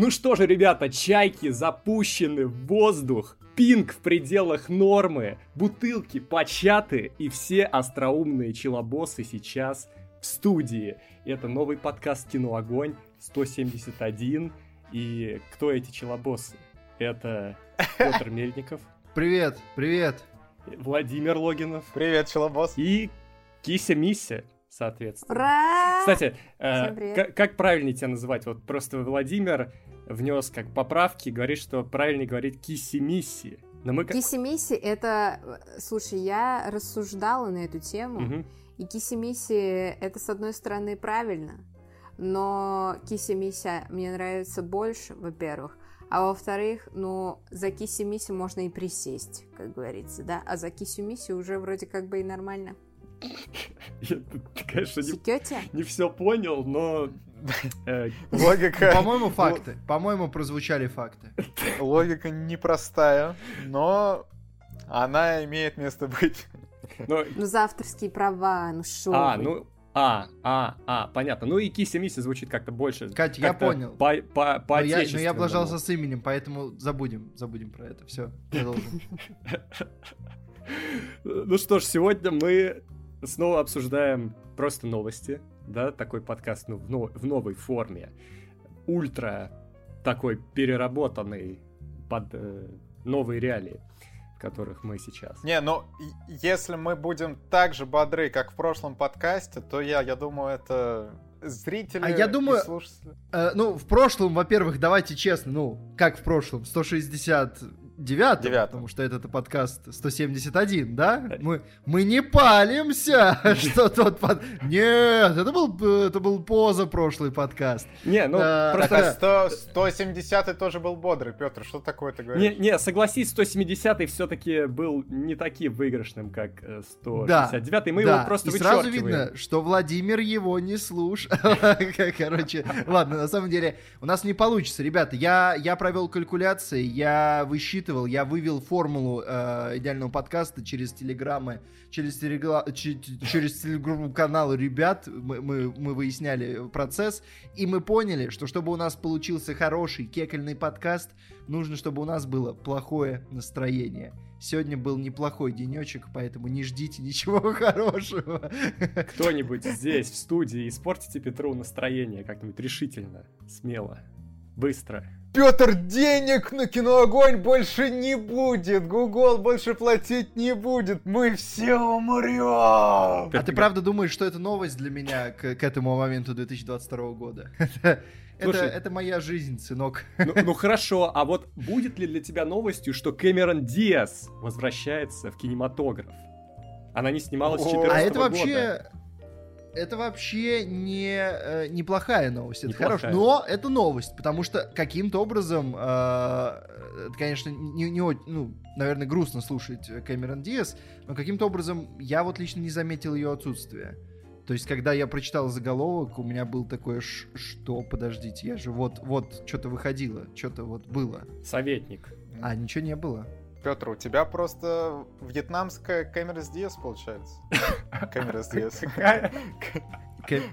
Ну что же, ребята, чайки запущены в воздух, пинг в пределах нормы, бутылки початы, и все остроумные челобосы сейчас в студии. Это новый подкаст «Кино Огонь» 171. И кто эти челобосы? Это Петр Мельников. Привет, привет. Владимир Логинов. Привет, челобос. И Кися Мися соответственно. Ура! Кстати, э, как, как правильнее тебя называть? Вот просто Владимир внес как поправки, говорит, что правильнее говорить киси-мисси. Но мы... Киси-мисси это... Слушай, я рассуждала на эту тему, угу. и киси-мисси это, с одной стороны, правильно, но киси-мисси мне нравится больше, во-первых, а во-вторых, ну, за киси-мисси можно и присесть, как говорится, да, а за кисю-мисси уже вроде как бы и нормально. Я, конечно, не, не все понял, но... Э, Логика... По-моему, факты. По-моему, прозвучали факты. Логика непростая, но она имеет место быть. Но... Ну, за авторские права, ну шо А, ну, а, а, а, понятно. Ну и Кися Миси звучит как-то больше. Катя, я понял. По, по, по но, я, но я облажался с именем, поэтому забудем, забудем про это. Все, продолжим. Ну что ж, сегодня мы снова обсуждаем просто новости, да, такой подкаст ну, в, но, в новой форме, ультра такой переработанный под э, новые реалии, в которых мы сейчас. Не, ну, если мы будем так же бодры, как в прошлом подкасте, то я, я думаю, это зрители а я думаю, слушатели... Э, ну, в прошлом, во-первых, давайте честно, ну, как в прошлом, 160 девятом, Девятом. потому что этот подкаст 171, да? Мы, мы не палимся, что тот под... Нет, это был, это был позапрошлый подкаст. Не, ну а, просто... 100, 170 тоже был бодрый, Петр, что такое ты говоришь? Не, не согласись, 170 все-таки был не таким выигрышным, как 169 да, мы да. его просто И сразу видно, что Владимир его не слушал. Короче, ладно, на самом деле у нас не получится, ребята. Я, я провел калькуляции, я высчитывал высчитывал, я вывел формулу э, идеального подкаста через телеграммы, через, телегра... через телеграм-каналы ребят, мы, мы, мы выясняли процесс, и мы поняли, что чтобы у нас получился хороший кекельный подкаст, нужно, чтобы у нас было плохое настроение. Сегодня был неплохой денечек, поэтому не ждите ничего хорошего. Кто-нибудь здесь, в студии, испортите Петру настроение как-нибудь решительно, смело, быстро. Петр, денег на киноогонь больше не будет. Гугл больше платить не будет. Мы все умрем. А ты правда думаешь, что это новость для меня к, к этому моменту 2022 года? Слушай, это, это моя жизнь, сынок. Ну, ну хорошо, а вот будет ли для тебя новостью, что Кэмерон Диас возвращается в кинематограф? Она не снималась с 14 А это вообще это вообще не э, неплохая новость. Это хорошо. Но это новость, потому что каким-то образом, э, это, конечно, не, не ну, наверное, грустно слушать Кэмерон Диас, но каким-то образом я вот лично не заметил ее отсутствие. То есть, когда я прочитал заголовок, у меня был такое, что, подождите, я же вот, вот, что-то выходило, что-то вот было. Советник. А, ничего не было. Петр, у тебя просто вьетнамская камера с Диас получается. Камера с Диас.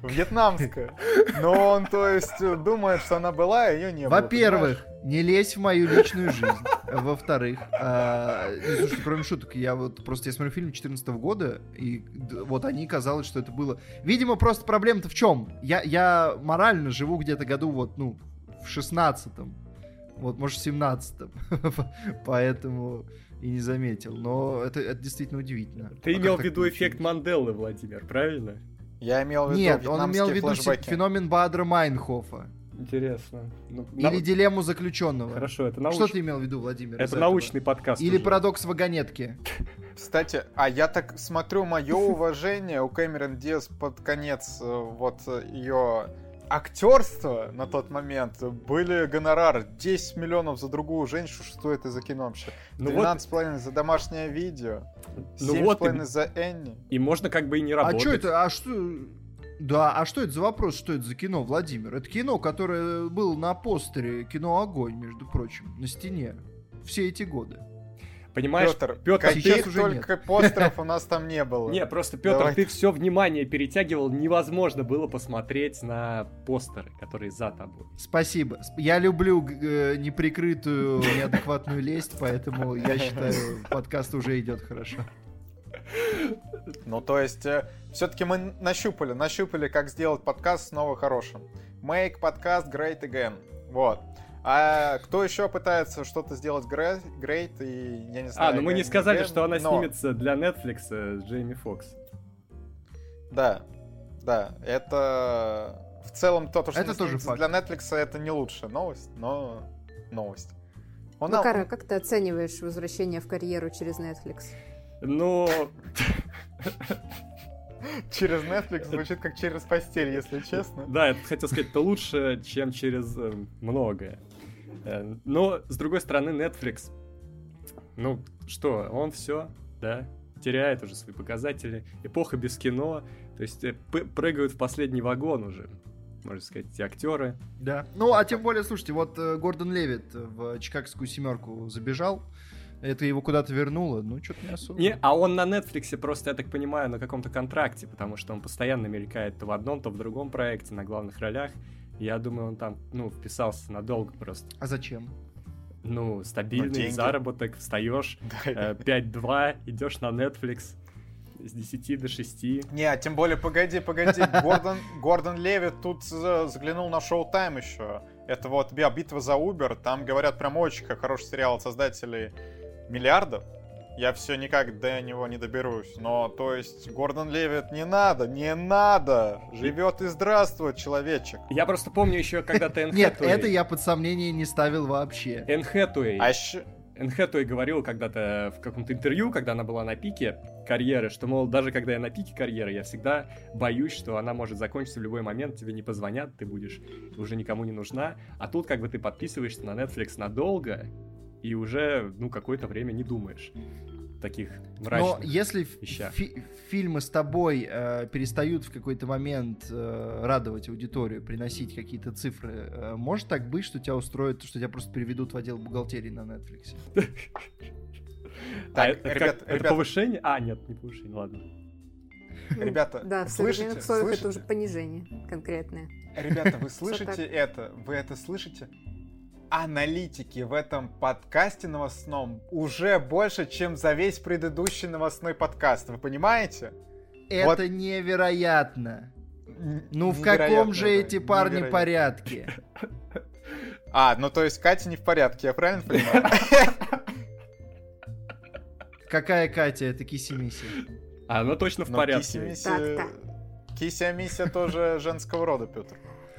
Вьетнамская. Но он, то есть, думает, что она была, а ее не было. Во-первых, не лезь в мою личную жизнь. Во-вторых, а, ну, слушайте, кроме шуток, я вот просто я смотрю фильм 14 года, и вот они казалось, что это было. Видимо, просто проблема-то в чем? Я, я морально живу где-то году вот, ну, в 16-м вот, может, в 17-м. Поэтому и не заметил. Но это, это действительно удивительно. Ты а имел в виду эффект Манделы, Владимир, правильно? Я имел в виду Нет, он имел в виду флешбеки. феномен Бадра Майнхофа. Интересно. Ну, Или нау... дилемму заключенного. Хорошо, это науч... Что ты имел в виду, Владимир? Это научный этого? подкаст. Или уже. парадокс вагонетки. Кстати, а я так смотрю, мое уважение у Кэмерон Диас под конец э, вот ее актерство на тот момент были гонорары 10 миллионов за другую женщину, что это за кино вообще? Ну 12,5 вот... за домашнее видео, ну 7,5 вот и... за Энни. И можно как бы и не работать. А что это? А что... Да, а что это за вопрос, что это за кино, Владимир? Это кино, которое было на постере кино «Огонь», между прочим, на стене все эти годы. Понимаешь, Петр, Петр, каких сейчас уже только постеров у нас там не было. Не, просто, Петр, Давай. ты все внимание перетягивал, невозможно было посмотреть на постеры, которые за тобой. Спасибо. Сп- Я люблю э, неприкрытую, неадекватную лесть, поэтому я считаю, подкаст уже идет хорошо. Ну, то есть, все-таки мы нащупали, нащупали, как сделать подкаст снова хорошим. Make podcast great again. Вот. А кто еще пытается что-то сделать great, great и я не знаю... А, ну мы не сказали, again, что она но- снимется для Netflix с Джейми Фокс. Да, да, это в целом то, то, что Это тоже факт. для Netflix это не лучшая новость, но новость. Он Макара, как ты оцениваешь возвращение в карьеру через Netflix? Ну, через Netflix звучит как через постель, если честно. да, я хотел сказать, это лучше, чем через э, многое. Э, Но, с другой стороны, Netflix, ну, что, он все, да, теряет уже свои показатели. Эпоха без кино, то есть э, прыгают в последний вагон уже, можно сказать, актеры. Да. Ну, а тем более, слушайте, вот э, Гордон Левит в Чикагскую семерку забежал. Это его куда-то вернуло. Ну, что-то не особо. Не, а он на Netflix просто, я так понимаю, на каком-то контракте, потому что он постоянно мелькает то в одном, то в другом проекте на главных ролях. Я думаю, он там, ну, вписался надолго просто. А зачем? Ну, стабильный деньги. заработок, встаешь, э, 5-2, идешь на Netflix с 10 до 6. Не, тем более, погоди, погоди, Гордон, Гордон Леви тут за- заглянул на Шоу Тайм еще. Это вот «Бя- битва за Uber, там говорят прям очень хороший сериал от создателей миллиардов. Я все никак до него не доберусь. Но, то есть, Гордон Левит не надо, не надо! Живет и здравствует, человечек. Я просто помню еще когда-то Нет, это я под сомнение не ставил вообще. Энн Хэтэуэй. А еще... Энн Хэтэуэй говорила когда-то в каком-то интервью, когда она была на пике карьеры, что, мол, даже когда я на пике карьеры, я всегда боюсь, что она может закончиться в любой момент, тебе не позвонят, ты будешь уже никому не нужна. А тут как бы ты подписываешься на Netflix надолго и уже, ну, какое-то время не думаешь таких Но мрачных если ф- вещах. фи- фильмы с тобой э, перестают в какой-то момент э, радовать аудиторию, приносить какие-то цифры, э, может так быть, что тебя устроит, что тебя просто переведут в отдел бухгалтерии на Netflix? А Так, это, как- ребят, это повышение? А, нет, не повышение, ладно. Ребята, Да, в слышите? современных условиях это уже понижение конкретное. Ребята, вы слышите это? Вы это слышите? Аналитики в этом подкасте новостном уже больше, чем за весь предыдущий новостной подкаст. Вы понимаете? Это Вот. невероятно. Ну в невероятно, каком же да, эти парни невероятно. порядке? А, ну то есть Катя не в порядке, я правильно понимаю? Какая Катя? Это Киси Миси. А, ну точно в Но порядке. Так, Кися-миссия тоже женского рода, Петр.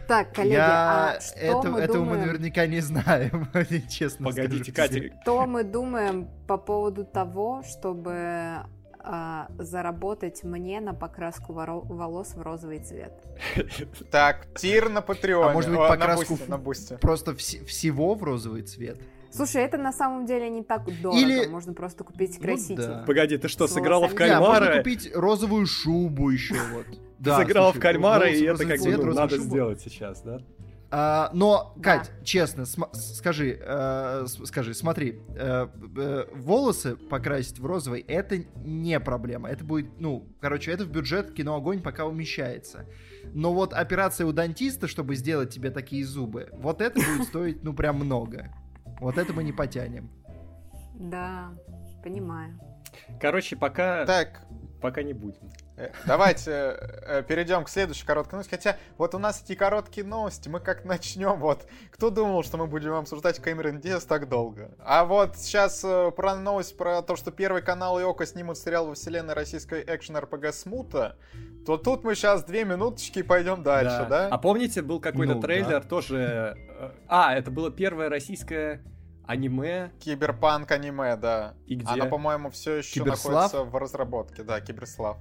Так, коллеги, Я а что это- мы этого мы думаем... наверняка не знаем, честно Погодите, скажу. Катя, Что мы думаем по поводу того, чтобы а, заработать мне на покраску волос в розовый цвет? Так, тир на Патреоне. А может быть, покраску на Бусти. Просто вс- всего в розовый цвет. Слушай, это на самом деле не так дорого. Или- Можно просто купить Ну краситель. да. Погоди, ты что, сыграла в волосами. Не, а можно кальмара? купить розовую шубу еще вот. Да, сыграла в слушай, кальмара, волосы и в это как бы цвет, ну, розовая надо сделать сейчас, да? А, но, Да. Кать, честно, см- скажи, э, скажи, смотри, э, э, волосы покрасить в розовый это не проблема. Это будет, ну, короче, это в бюджет кино огонь пока умещается. Но вот операция у дантиста, чтобы сделать тебе такие зубы, вот это будет стоить, ну, прям много. Вот это мы не потянем. Да, понимаю. Короче, пока, Так, пока не будем. Э, Давайте э, перейдем к следующей короткой новости. Хотя вот у нас эти короткие новости, мы как начнем, вот, кто думал, что мы будем обсуждать Кэмерон Диас так долго? А вот сейчас э, про новость про то, что Первый канал и Око снимут сериал во вселенной российской экшен-РПГ Смута, то тут мы сейчас две минуточки и пойдем дальше, да? А помните, был какой-то Ну, трейлер тоже... э, А, это было первое российское аниме. Киберпанк аниме, да. И где? Она, по-моему, все еще Киберслав? находится в разработке. Да, Киберслав.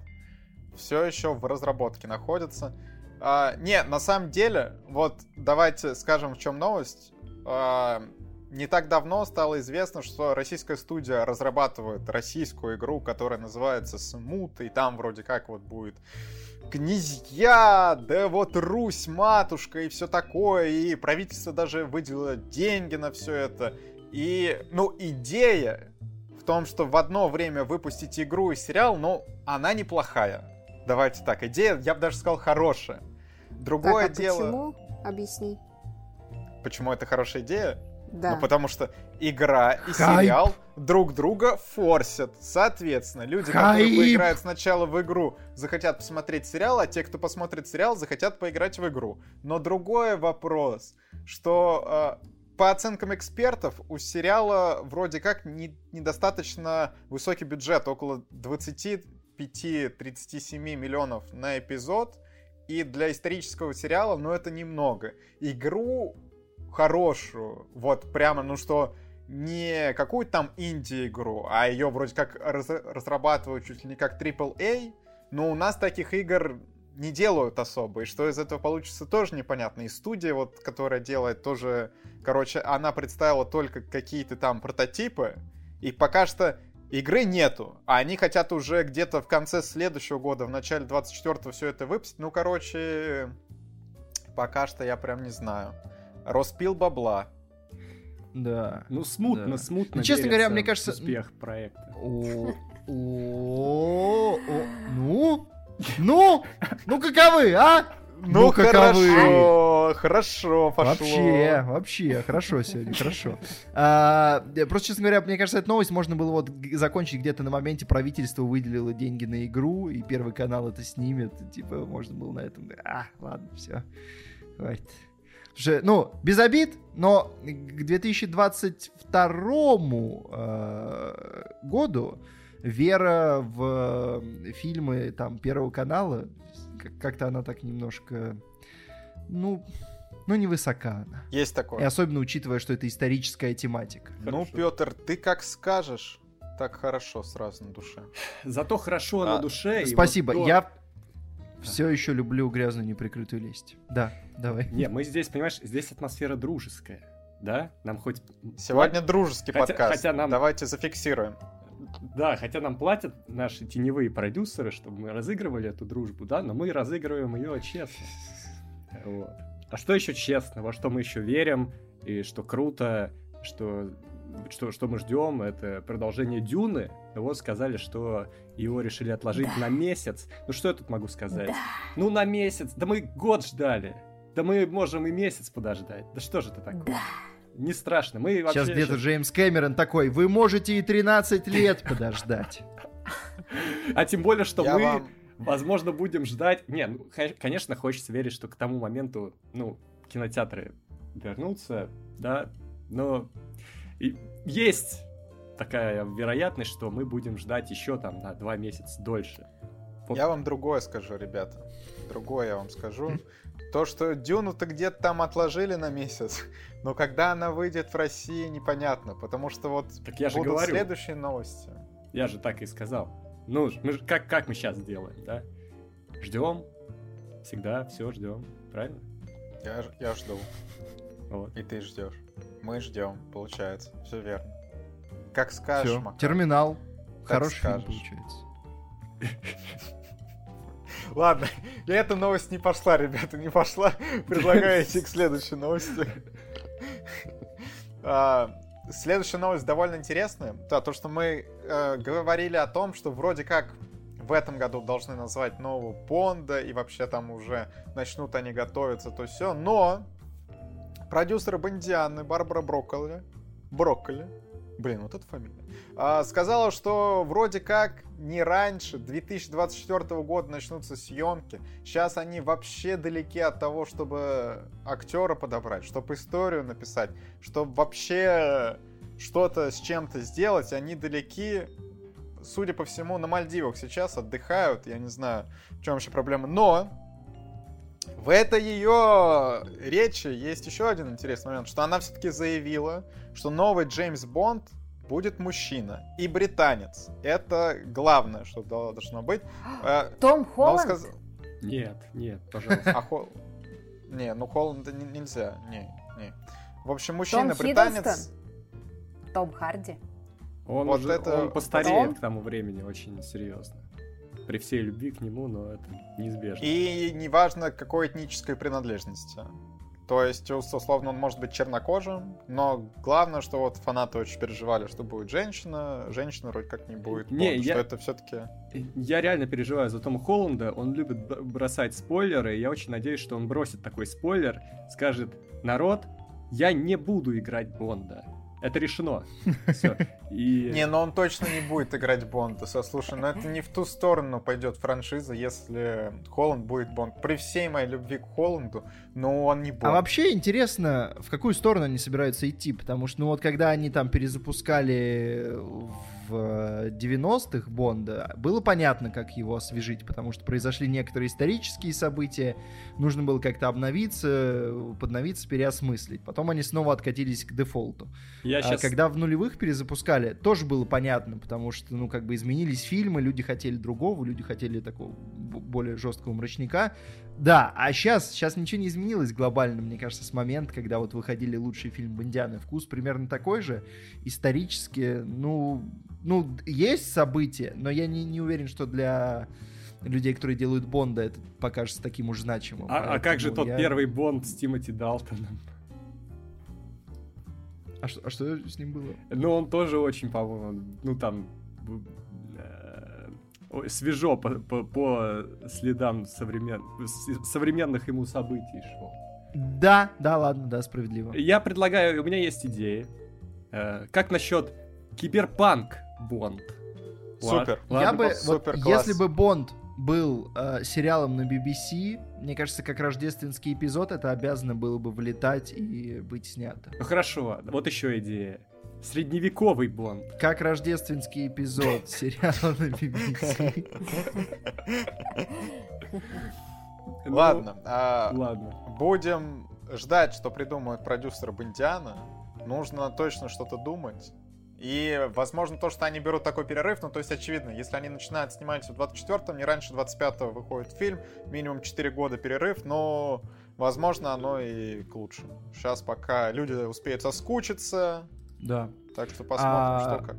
Все еще в разработке находится. А, не, на самом деле, вот давайте скажем, в чем новость. А, не так давно стало известно, что российская студия разрабатывает российскую игру, которая называется Смут, и там вроде как вот будет князья, да вот Русь, матушка и все такое, и правительство даже выделило деньги на все это. И, ну, идея в том, что в одно время выпустить игру и сериал, ну, она неплохая. Давайте так, идея, я бы даже сказал, хорошая. Другое так, а дело... почему? Объясни. Почему это хорошая идея? Да. Ну, потому что игра и Хайп. сериал друг друга форсят. Соответственно, люди, Хайп. которые поиграют сначала в игру, захотят посмотреть сериал, а те, кто посмотрит сериал, захотят поиграть в игру. Но другой вопрос, что э, по оценкам экспертов у сериала вроде как не- недостаточно высокий бюджет, около 25-37 миллионов на эпизод. И для исторического сериала, ну, это немного. Игру хорошую, вот прямо, ну что, не какую-то там инди-игру, а ее вроде как раз- разрабатывают чуть ли не как AAA, но у нас таких игр не делают особо, и что из этого получится тоже непонятно. И студия, вот, которая делает тоже, короче, она представила только какие-то там прототипы, и пока что игры нету, а они хотят уже где-то в конце следующего года, в начале 24-го все это выпустить. Ну, короче, пока что я прям не знаю. Распил бабла. Да. Ну, смутно, Да. смутно. Ну, честно говоря, мне кажется, Успех проекта. О, о, о, ну, ну, ну каковы, а? Ну, каковы? хорошо, хорошо, пошло. Вообще, вообще, хорошо сегодня, хорошо. А, просто, честно говоря, мне кажется, эту новость можно было вот закончить где-то на моменте правительство выделило деньги на игру, и Первый канал это снимет. Типа, можно было на этом... А, ладно, все. Хватит. Слушай, ну, без обид, но к 2022 э, году вера в фильмы там Первого канала как- как-то она так немножко, ну, ну невысока она. Есть И такое. особенно учитывая, что это историческая тематика. Ну, Хорошо. Петр, ты как скажешь, так хорошо сразу на душе. Зато хорошо А, на душе. и Спасибо, вот то- я все еще люблю грязную неприкрытую лесть. Да, давай. Не, мы здесь, понимаешь, здесь атмосфера дружеская. Да? Нам хоть... Сегодня дружеский Хотя- подкаст. хотя нам- Давайте зафиксируем. Да, хотя нам платят наши теневые продюсеры, чтобы мы разыгрывали эту дружбу, да, но мы разыгрываем ее честно. Вот. А что еще честно? Во что мы еще верим? И что круто, что, что, что мы ждем, это продолжение Дюны. Вот сказали, что его решили отложить на месяц. Ну что я тут могу сказать? Ну на месяц. Да мы год ждали. Да мы можем и месяц подождать. Да что же это такое? Не страшно. Мы вообще Сейчас где-то щас- Джеймс Кэмерон такой, вы можете и 13 лет подождать. А тем более, что Я мы, вам- возможно, будем ждать... Не, ну, ко- конечно, хочется верить, что к тому моменту, ну, кинотеатры вернутся, да, но и есть такая вероятность, что мы будем ждать еще там на два месяца дольше. Я вам другое скажу, ребята. Другое я вам скажу. То, что Дюну-то где-то там отложили на месяц, но когда она выйдет в России, непонятно, потому что вот Так я же будут говорю, следующие новости. я же так и сказал. Ну, мы же, как, как мы сейчас делаем, да? Ждем, всегда все ждем, правильно? Я, я жду, Вот. и ты ждешь. Мы ждем, получается. Все верно. Как скажешь, Макар. терминал. Как Хороший фильм скажешь. получается. Ладно, эта новость не пошла, ребята, не пошла. Предлагаю идти к следующей новости. А, Следующая новость довольно интересная. Да, то, что мы э, говорили о том, что вроде как в этом году должны назвать нового Бонда, и вообще там уже начнут они готовиться, то все. Но продюсер Бондианы Барбара Брокколи, Брокколи, блин, вот это фамилия, а, сказала, что вроде как не раньше 2024 года начнутся съемки. Сейчас они вообще далеки от того, чтобы актера подобрать, чтобы историю написать, чтобы вообще что-то с чем-то сделать. Они далеки, судя по всему, на Мальдивах сейчас отдыхают. Я не знаю, в чем вообще проблема. Но в этой ее речи есть еще один интересный момент, что она все-таки заявила, что новый Джеймс Бонд будет мужчина и британец. Это главное, что дол- должно быть. Э, Том Холланд? сказ- Нет, нет, пожалуйста. а Хол- Не, ну Холланда не- нельзя. Не, не. В общем, мужчина, Том британец. Хиддлстон? Том Харди? Он, Вот уже, это- он постареет Потом? к тому времени очень серьезно. При всей любви к нему, но это неизбежно. И неважно, какой этнической принадлежности. То есть, условно, он может быть чернокожим, но главное, что вот фанаты очень переживали, что будет женщина, женщина вроде как не будет. Не, Бонд, я... что это все-таки... Я реально переживаю за Тома Холланда, он любит бросать спойлеры, и я очень надеюсь, что он бросит такой спойлер, скажет, народ, я не буду играть Бонда. Это решено. Все. И... Не, но он точно не будет играть Бонда. Слушай, но это не в ту сторону пойдет франшиза, если Холланд будет Бонд. При всей моей любви к Холланду, но он не Бонд. А вообще интересно, в какую сторону они собираются идти, потому что, ну вот, когда они там перезапускали в 90-х Бонда, было понятно, как его освежить, потому что произошли некоторые исторические события, нужно было как-то обновиться, подновиться, переосмыслить. Потом они снова откатились к дефолту. Я а сейчас... Когда в нулевых перезапускали, тоже было понятно, потому что, ну, как бы изменились фильмы, люди хотели другого, люди хотели такого более жесткого мрачника. Да, а сейчас, сейчас ничего не изменилось глобально, мне кажется, с момента, когда вот выходили лучшие фильмы Бондианы. Вкус примерно такой же. Исторически, ну, ну, есть события, но я не, не уверен, что для людей, которые делают Бонда, это покажется таким уж значимым. А, а как же тот я... первый Бонд с Тимоти Далтоном? А что, а что с ним было? Ну, он тоже очень, по-моему, ну там свежо по, по, по следам современ... современных ему событий шел. Да, да, ладно, да, справедливо. Я предлагаю, у меня есть идеи. Э, как насчет киберпанк Бонд? Супер. Ладно. Я бы, Супер, вот, если бы Бонд был э, сериалом на BBC, мне кажется, как рождественский эпизод, это обязано было бы влетать и быть снято. Ну хорошо, вот еще идея. Средневековый Бонд. Как рождественский эпизод сериала на BBC. Ну, ладно. А, ладно. Будем ждать, что придумают продюсеры Бондиана. Нужно точно что-то думать. И, возможно, то, что они берут такой перерыв, ну, то есть, очевидно, если они начинают снимать в 24-м, не раньше 25-го выходит фильм, минимум 4 года перерыв, но, возможно, оно и к лучшему. Сейчас пока люди успеют соскучиться, да. Так что посмотрим, а... что как.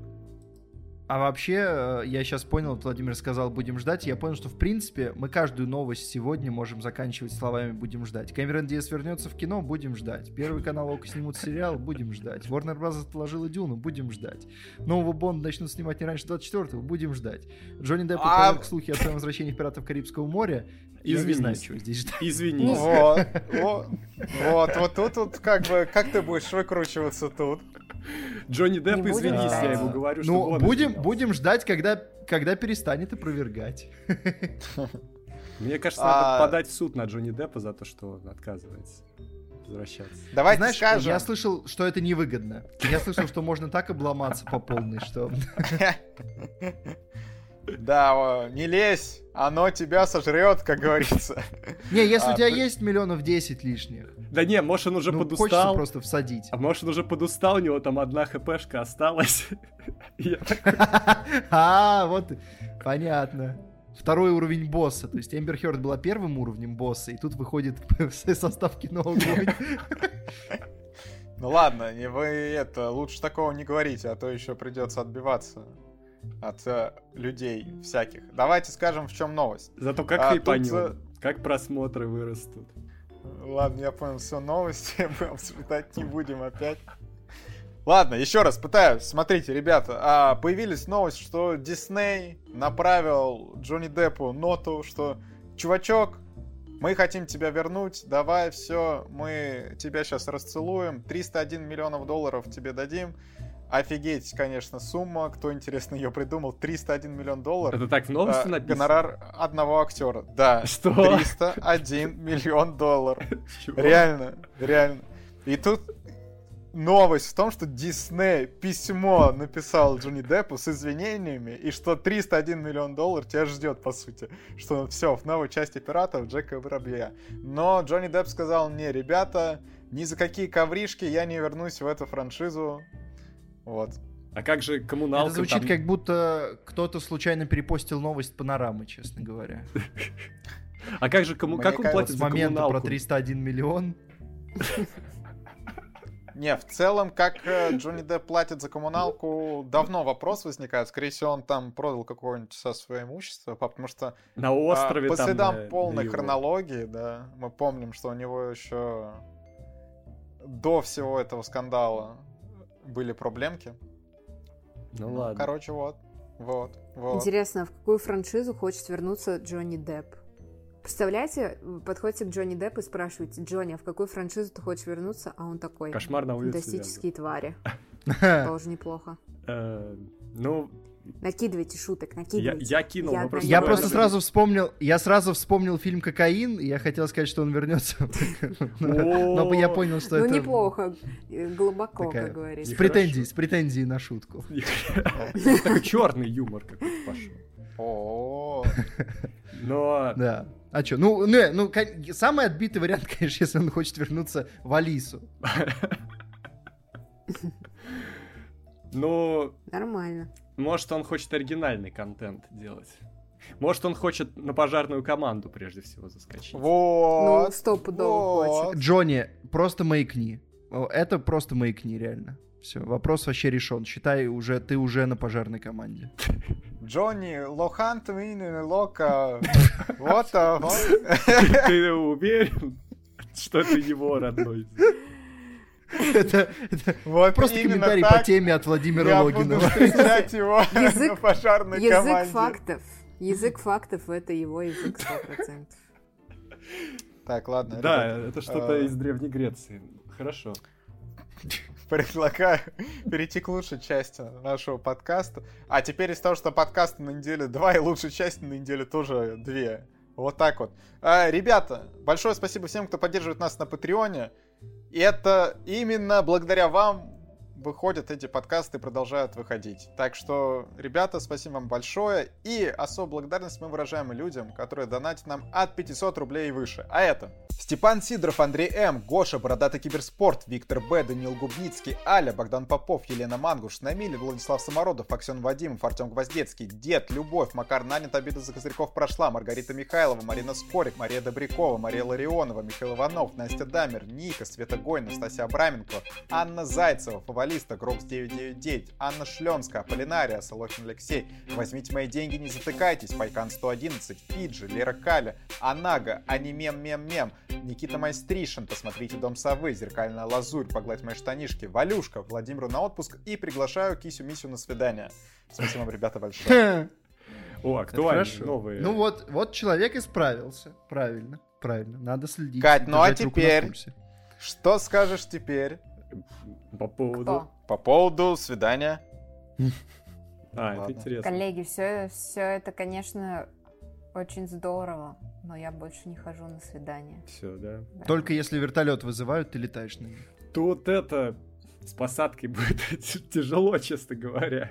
А вообще, э, я сейчас понял, Владимир сказал, будем ждать. Я понял, что, в принципе, мы каждую новость сегодня можем заканчивать словами «будем ждать». Кэмерон Диас вернется в кино, будем ждать. Первый канал ОК снимут сериал, будем ждать. Warner Bros. отложила Дюну, будем ждать. Нового Бонда начнут снимать не раньше 24-го, будем ждать. Джонни Депп а... слухи о своем возвращении в «Пиратов Карибского моря». Извинись. Я не знаю, чего здесь ждать. Извинись. Вот, вот, вот, вот тут, вот как бы, как ты будешь выкручиваться тут? Джонни Депп, не извинись, я ему говорю, что Ну, будем, будем ждать, когда, когда перестанет опровергать. Мне кажется, надо а. подать в суд на Джонни Деппа за то, что он отказывается возвращаться. Давайте Знаешь, скажем. я слышал, что это невыгодно. Я слышал, что можно так обломаться по полной, что... Да, не лезь, оно тебя сожрет, как говорится. Не, если а, у тебя ты... есть миллионов 10 лишних. Да не, может он уже ну, подустал. Хочется просто всадить. А может он уже подустал, у него там одна хпшка осталась. А, вот, понятно. Второй уровень босса. То есть Эмбер Хёрд была первым уровнем босса, и тут выходит состав кино огонь. Ну ладно, не вы это, лучше такого не говорите, а то еще придется отбиваться от э, людей всяких. Давайте скажем, в чем новость. Зато как а, хайпанем, тут... как просмотры вырастут. Ладно, я понял, все, новости мы обсуждать не будем опять. Ладно, еще раз пытаюсь. Смотрите, ребята, а, появились новости, что Дисней направил Джонни Деппу ноту, что чувачок, мы хотим тебя вернуть, давай, все, мы тебя сейчас расцелуем, 301 миллионов долларов тебе дадим, Офигеть, конечно, сумма. Кто, интересно, ее придумал? 301 миллион долларов. Это так в новости а, написано? Гонорар одного актера. Да. Что? 301 миллион долларов. Чего? Реально, реально. И тут новость в том, что Дисней письмо написал Джонни Деппу с извинениями, и что 301 миллион долларов тебя ждет, по сути. Что все, в новой части пиратов Джека Воробья. Но Джонни Депп сказал, не, ребята, ни за какие ковришки я не вернусь в эту франшизу. Вот. А как же коммуналка? Это звучит там... как будто кто-то случайно перепостил новость панорамы, честно говоря. А как же кому... как он платит за коммуналку? про 301 миллион. Не, в целом, как э, Джонни Депп платит за коммуналку, давно вопрос возникает. Скорее всего, он там продал какое-нибудь со свое имущество, потому что... На острове а, По там, следам полной хронологии, да, мы помним, что у него еще до всего этого скандала были проблемки. Ну, ладно. Короче, вот. Вот, вот. Интересно, в какую франшизу хочет вернуться Джонни Депп? Представляете, подходите к Джонни Деппу и спрашиваете, Джонни, а в какую франшизу ты хочешь вернуться? А он такой, Кошмар на улице. фантастические твари. Тоже неплохо. Э, Ну, Накидывайте шуток, я, накидывайте. я кинул, Я просто... Я просто сразу вспомнил, я сразу вспомнил фильм «Кокаин», и я хотел сказать, что он вернется. Но я понял, что Ну, это... неплохо, э, глубоко, как говорится. С претензией, с претензией на шутку. Такой черный юмор какой-то пошел. О, Но Да. А что? Ну, не, ну, самый отбитый вариант, конечно, если он хочет вернуться в Алису. Ну, Нормально. Может, он хочет оригинальный контент делать. Может, он хочет на пожарную команду прежде всего заскочить. Ну, вот. стопудово вот. хочет. Джонни, просто маякни. Это просто маякни, реально. Все, вопрос вообще решен. Считай, уже ты уже на пожарной команде. Джонни, Лохант, Мини, Лока. Вот, а, вот. Ты уверен, что это его родной? Это это Вот просто комментарий по теме от Владимира Я буду Логинова. встречать его Язык- на пожарной Язык команде. фактов. Язык фактов — это его язык 100%. Так, ладно, Да, ребят, это что-то э, из Древней Греции. Хорошо. предлагаю перейти к лучшей части нашего подкаста. А теперь из того, что подкаста на неделе два, и лучшей части на неделе тоже две. Вот так вот. А, ребята, большое спасибо всем, кто поддерживает нас на Патреоне. Это именно благодаря вам выходят эти подкасты продолжают выходить. Так что, ребята, спасибо вам большое. И особую благодарность мы выражаем людям, которые донатят нам от 500 рублей и выше. А это Степан Сидоров, Андрей М, Гоша, Бородатый Киберспорт, Виктор Б, Даниил Губницкий, Аля, Богдан Попов, Елена Мангуш, Намиль, Владислав Самородов, Аксен Вадимов, Артем Гвоздецкий, Дед, Любовь, Макар Нанят, Обида за козырьков прошла, Маргарита Михайлова, Марина Скорик, Мария Добрякова, Мария Ларионова, Михаил Иванов, Настя Дамер, Ника, Света Гойна, Настасья Абраменко, Анна Зайцева, Фавалиста, Грокс 999, Анна Шленская, Полинария, Солохин Алексей, Возьмите мои деньги, не затыкайтесь, Пайкан 111, Пиджи, Лера Каля, Анага, Анимем Мем Мем, Никита Майстришин, посмотрите Дом Совы, Зеркальная Лазурь, Погладь мои штанишки, Валюшка, Владимиру на отпуск и приглашаю Кисю-Мисю на свидание. Спасибо вам, ребята, большое. О, актуальные, новые. Ну вот, вот человек исправился. Правильно, правильно. Надо следить. Кать, ну а теперь? Что скажешь теперь По поводу... Кто? по поводу свидания? А, это интересно. Коллеги, все, все это, конечно, очень здорово, но я больше не хожу на свидания. Все, да. Да. Только если вертолет вызывают, ты летаешь на нем. Тут это... С посадкой будет тяжело, честно говоря.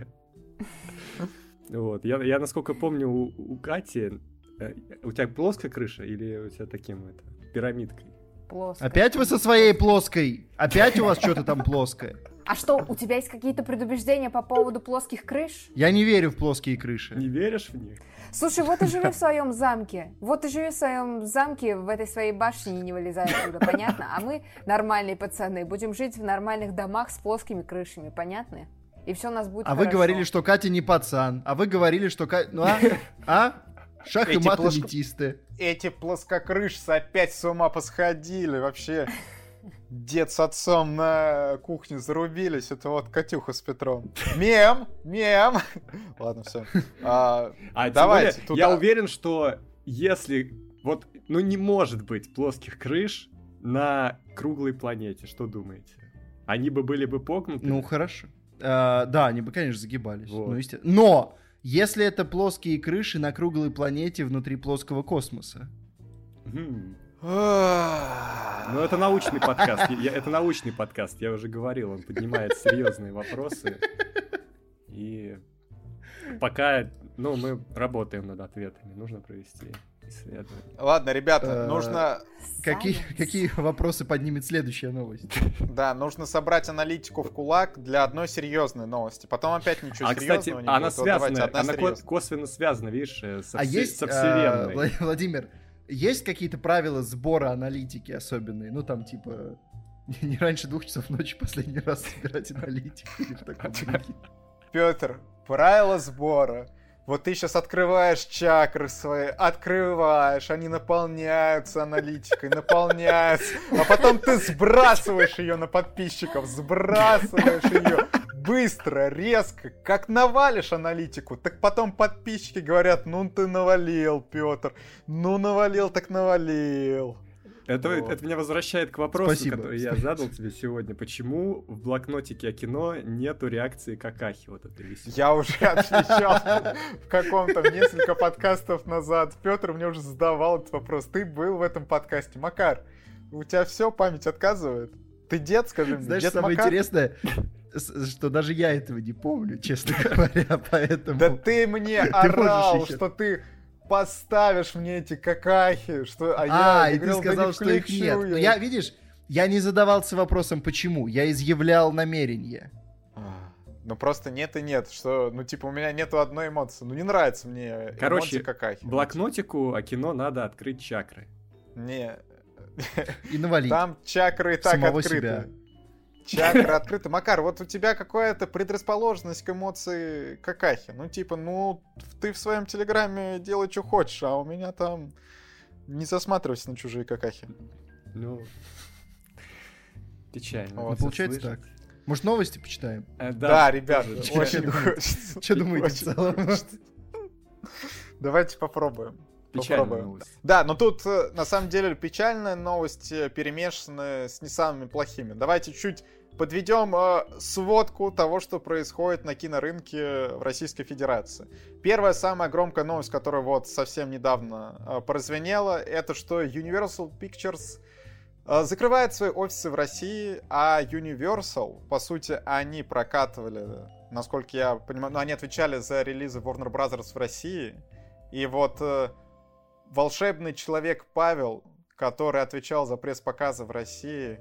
Вот. Я, я насколько помню, у, у Кати... э, У тебя плоская крыша или у тебя таким это пирамидкой? Плоско. Опять вы со своей плоской? Опять у вас что-то там плоское? А что, у тебя есть какие-то предубеждения по поводу плоских крыш? Я не верю в плоские крыши. Не веришь в них? Слушай, вот и живи в своем замке. Вот и живи в своем замке, в этой своей башне, и не вылезай оттуда, понятно? А мы, нормальные пацаны, будем жить в нормальных домах с плоскими крышами, понятно? И все у нас будет А вы хорошо. говорили, что Катя не пацан. А вы говорили, что Катя... Ну а? А? Шах и Эти мат плоско- элитисты. Эти плоскокрышцы опять с ума посходили. Вообще, дед с отцом на кухне зарубились. Это вот Катюха с Петром. Мем! Мем! Ладно, все. А тем Давайте, более, тут- я уверен, что если вот, ну не может быть плоских крыш на круглой планете, что думаете? Они бы были бы погнуты? Ну, хорошо. А, да, они бы, конечно, загибались. Вот. Ну, есте- Но! Если это плоские крыши на круглой планете внутри плоского космоса. Ну, это научный подкаст. Я- это научный подкаст, я уже говорил, он поднимает серьезные вопросы. И пока, ну, мы работаем над ответами, нужно провести исследование. Ладно, ребята, Э, нужно, Какие, какие вопросы поднимет следующая новость? да, нужно собрать аналитику в кулак для одной серьезной новости. Потом опять ничего А, кстати, серьезного не она будет. Вот давайте, связана, одна она серьезная. косвенно связана, видишь, э, со, а все- есть, со а, вселенной. Вла- Владимир, есть какие-то правила сбора аналитики особенные? Ну, там, типа, не раньше двух часов ночи последний раз собирать аналитику или в таком духе. Петр, правила сбора. Вот ты сейчас открываешь чакры свои, открываешь, они наполняются аналитикой, наполняются, а потом ты сбрасываешь ее на подписчиков, сбрасываешь ее быстро, резко, как навалишь аналитику, так потом подписчики говорят, ну ты навалил, Петр, ну навалил, так навалил. Это, вот. это меня возвращает к вопросу, Спасибо. который я задал тебе сегодня. Почему в блокнотике о кино нету реакции какахи вот этой веселой? Я уже отвечал в каком-то несколько подкастов назад. Петр мне уже задавал этот вопрос. Ты был в этом подкасте. Макар, у тебя все, память отказывает? Ты дед, скажи мне, Знаешь, дед самое Макар? интересное, что даже я этого не помню, честно говоря, поэтому... Да ты мне орал, что ты поставишь мне эти какахи, что... А, а я и говорил, ты сказал, да что их нет. Но я, видишь, я не задавался вопросом, почему. Я изъявлял намерение. А, ну просто нет и нет, что, ну типа у меня нету одной эмоции, ну не нравится мне Короче, какахи. блокнотику а кино надо открыть чакры. Не. И навалить. Там чакры и так Самого открыты. Себя. Чакра открыта. Макар, вот у тебя какая-то предрасположенность к эмоции какахи. Ну, типа, ну, ты в своем телеграме делай, что хочешь, а у меня там не засматривайся на чужие какахи. Ну, печально. Вот, ну, получается слышать. так. Может, новости почитаем? Э, да, да, ребят, очень хочется. Что думаете в целом? Давайте попробуем. Печальная новость. Да, но тут э, на самом деле печальная новость перемешаны с не самыми плохими. Давайте чуть подведем э, сводку того, что происходит на кинорынке в Российской Федерации. Первая самая громкая новость, которая вот совсем недавно э, прозвенела, это что Universal Pictures э, закрывает свои офисы в России, а Universal, по сути, они прокатывали, насколько я понимаю, ну, они отвечали за релизы Warner Bros. в России, и вот э, волшебный человек Павел, который отвечал за пресс-показы в России,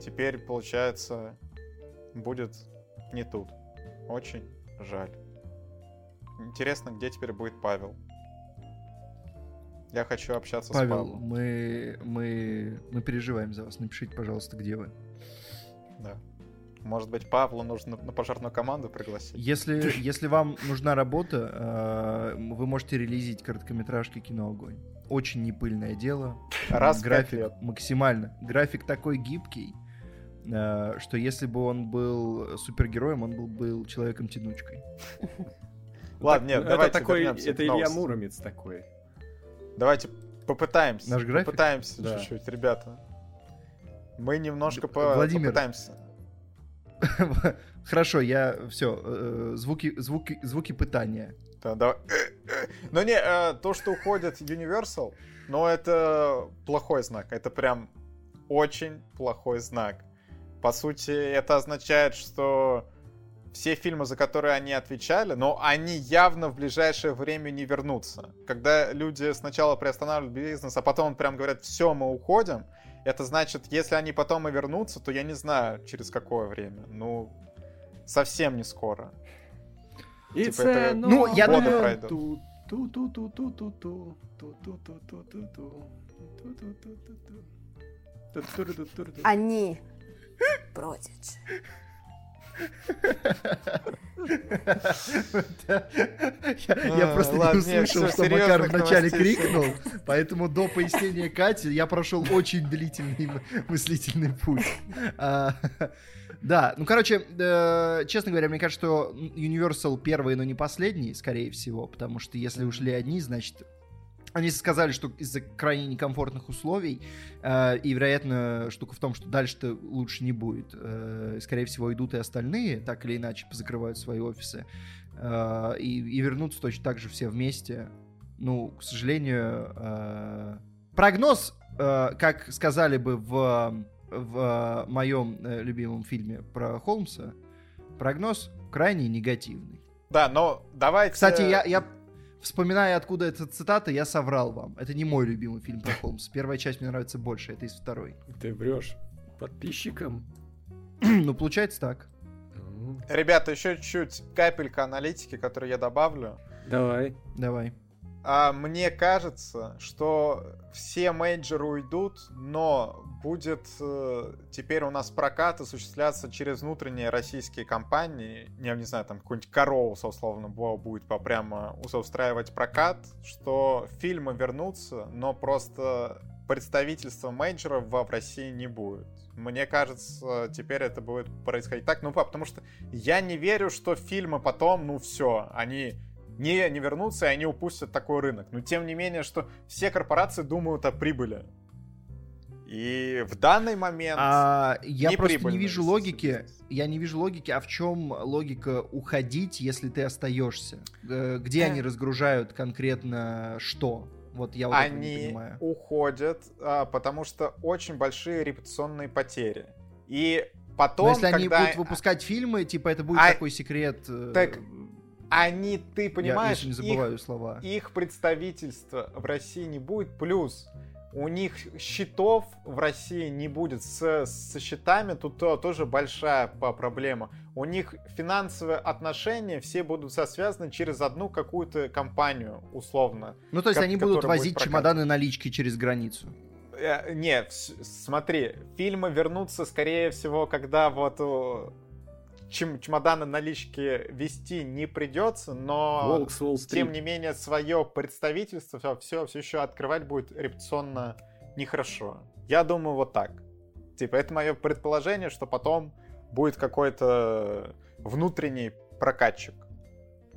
теперь, получается, будет не тут. Очень жаль. Интересно, где теперь будет Павел? Я хочу общаться Павел, с Павлом. мы, мы, мы переживаем за вас. Напишите, пожалуйста, где вы. Да. Может быть, Павлу нужно на пожарную команду пригласить? Если, если вам нужна работа, э, вы можете релизить короткометражки «Кино Огонь». Очень непыльное дело. Раз График лет. максимально. График такой гибкий, э, что если бы он был супергероем, он был, был человеком-тянучкой. Ладно, нет, это давайте такой, это Илья Муромец такой. Давайте попытаемся. Наш график? Попытаемся чуть-чуть, ребята. Мы немножко по- Владимир. попытаемся. Хорошо, я все. звуки, звуки, звуки пытания. Да, да. Но не, э, то, что уходит Universal, но это плохой знак. Это прям очень плохой знак. По сути, это означает, что все фильмы, за которые они отвечали, но они явно в ближайшее время не вернутся. Когда люди сначала приостанавливают бизнес, а потом прям говорят, все, мы уходим, это значит, если они потом и вернутся, то я не знаю, через какое время. Ну, совсем не скоро. It's Типа это Ну, я думаю- пройдут. Они Продиджи. Я А, просто не услышал, что Макар вначале крикнул, поэтому до пояснения Кати я прошел очень длительный мыслительный путь. А, Да, ну, короче, э, честно говоря, мне кажется, что Universal первый, но не последний, скорее всего, потому что если ушли одни, значит, они сказали, что из-за крайне некомфортных условий, э, и, вероятно, штука в том, что дальше-то лучше не будет. Э, скорее всего, идут и остальные, так или иначе, закрывают свои офисы. Э, и, и вернутся точно так же все вместе. Ну, к сожалению, э, прогноз, э, как сказали бы в, в моем э, любимом фильме про Холмса, прогноз крайне негативный. Да, но давайте... Кстати, я, я вспоминая, откуда эта цитата, я соврал вам. Это не мой любимый фильм про Холмса. Первая часть мне нравится больше, это из второй. Ты врешь подписчикам. ну, получается так. Ребята, еще чуть-чуть капелька аналитики, которую я добавлю. Давай. Давай. А, мне кажется, что все мейджоры уйдут, но будет э, теперь у нас прокат осуществляться через внутренние российские компании. Я не знаю, там какой-нибудь Короус, условно, будет прямо устраивать прокат, что фильмы вернутся, но просто представительства мейджоров в России не будет. Мне кажется, теперь это будет происходить так. Ну, потому что я не верю, что фильмы потом, ну все, они не, не вернутся, и они упустят такой рынок. Но тем не менее, что все корпорации думают о прибыли. И в данный момент а, я просто не вижу логики. Я не вижу логики. А в чем логика уходить, если ты остаешься? Где они разгружают конкретно что? Вот я вот они не понимаю. уходят, а, потому что очень большие репутационные потери. И потом, Но если когда... они будут выпускать фильмы, типа это будет а... такой секрет. Э, так они, ты понимаешь, я, забываю их, слова. их представительства в России не будет. Плюс у них счетов в России не будет. С, со счетами тут то, тоже большая проблема. У них финансовые отношения все будут связаны через одну какую-то компанию, условно. Ну, то есть они будут возить будет чемоданы налички через границу. Э, нет, смотри, фильмы вернутся, скорее всего, когда вот чем чемоданы налички вести не придется, но тем не менее свое представительство все, все еще открывать будет репутационно нехорошо. Я думаю вот так. Типа, это мое предположение, что потом будет какой-то внутренний прокатчик.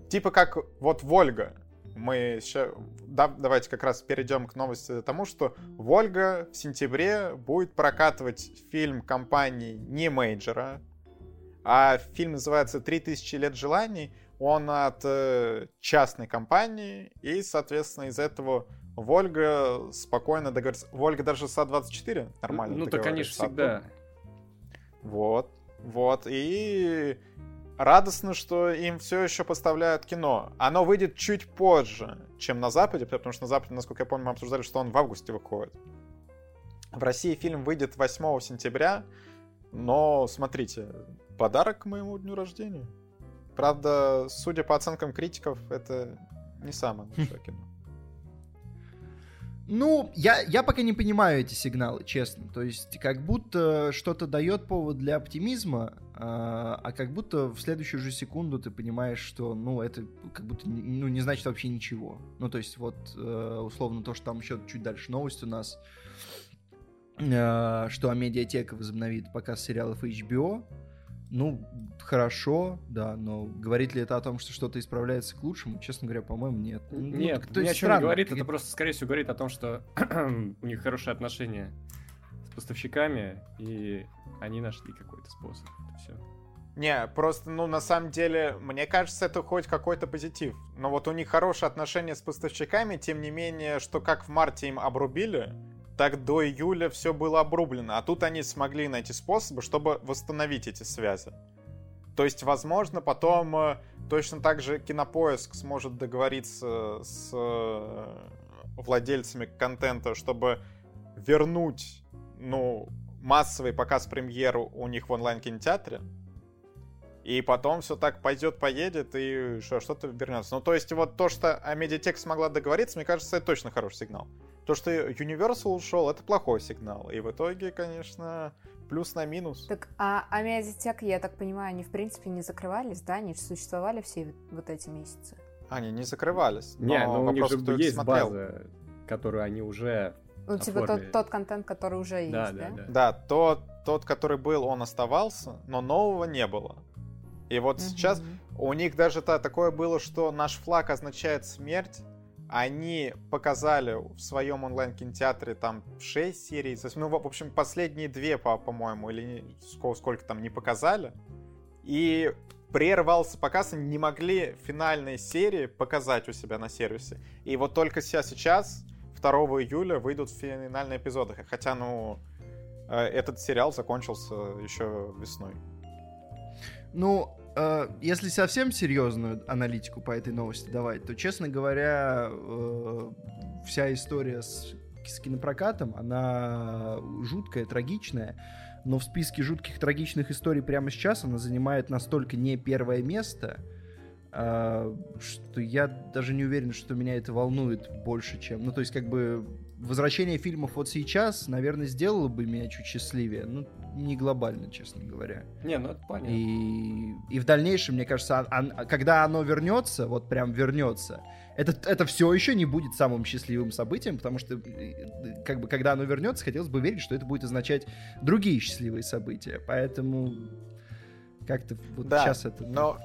Типа как вот Вольга. Мы сейчас... Да, давайте как раз перейдем к новости тому, что Вольга в сентябре будет прокатывать фильм компании не мейджора, а фильм называется «3000 лет желаний». Он от э, частной компании, и, соответственно, из этого Вольга спокойно договорится. Вольга даже СА-24 нормально Ну, так они же всегда. Вот, вот. И радостно, что им все еще поставляют кино. Оно выйдет чуть позже, чем на Западе, потому что на Западе, насколько я помню, мы обсуждали, что он в августе выходит. В России фильм выйдет 8 сентября, но смотрите, подарок к моему дню рождения. Правда, судя по оценкам критиков, это не самое лучшее кино. Ну, я, я пока не понимаю эти сигналы, честно. То есть, как будто что-то дает повод для оптимизма, а, а как будто в следующую же секунду ты понимаешь, что, ну, это как будто ну, не значит вообще ничего. Ну, то есть, вот, э, условно, то, что там еще чуть дальше новость у нас, э, что Амедиатека возобновит показ сериалов HBO, ну, хорошо, да, но говорит ли это о том, что что-то исправляется к лучшему? Честно говоря, по-моему, нет. Ну, нет, ну, ни о чем странно. не говорит, это просто, скорее всего, говорит о том, что у них хорошие отношения с поставщиками, и они нашли какой-то способ. Это все. Не, просто, ну, на самом деле, мне кажется, это хоть какой-то позитив. Но вот у них хорошие отношения с поставщиками, тем не менее, что как в марте им обрубили, так до июля все было обрублено. А тут они смогли найти способы, чтобы восстановить эти связи. То есть, возможно, потом э, точно так же Кинопоиск сможет договориться с э, владельцами контента, чтобы вернуть, ну, массовый показ премьеру у них в онлайн-кинотеатре. И потом все так пойдет, поедет, и что-то вернется. Ну, то есть, вот то, что Амедиатек смогла договориться, мне кажется, это точно хороший сигнал. То, что Universal ушел, это плохой сигнал. И в итоге, конечно, плюс на минус. Так, а Амедиатек, я так понимаю, они в принципе не закрывались, да? Они существовали все вот эти месяцы? Они не закрывались. Не, но, но вопрос, у них же есть смотрел. база, которую они уже ну, типа тот, тот контент, который уже да, есть, да? Да, да. да тот, тот, который был, он оставался, но нового не было. И вот угу. сейчас у них даже та, такое было, что наш флаг означает смерть, они показали в своем онлайн-кинотеатре там 6 серий, ну, в общем, последние две, по-моему, или сколько, там не показали. И прервался показ, они не могли финальные серии показать у себя на сервисе. И вот только сейчас, 2 июля, выйдут финальные эпизоды. Хотя, ну, э, этот сериал закончился еще весной. Ну, э, если совсем серьезную аналитику по этой новости давать, то, честно говоря, э, вся история с, с кинопрокатом, она жуткая, трагичная, но в списке жутких трагичных историй прямо сейчас она занимает настолько не первое место, а, что я даже не уверен, что меня это волнует больше, чем... Ну, то есть, как бы, возвращение фильмов вот сейчас, наверное, сделало бы меня чуть счастливее. Ну, не глобально, честно говоря. Не, ну это понятно. И, и в дальнейшем, мне кажется, он, он, когда оно вернется, вот прям вернется, это, это все еще не будет самым счастливым событием, потому что, э, как бы, когда оно вернется, хотелось бы верить, что это будет означать другие счастливые события. Поэтому как-то вот да, сейчас это... Но...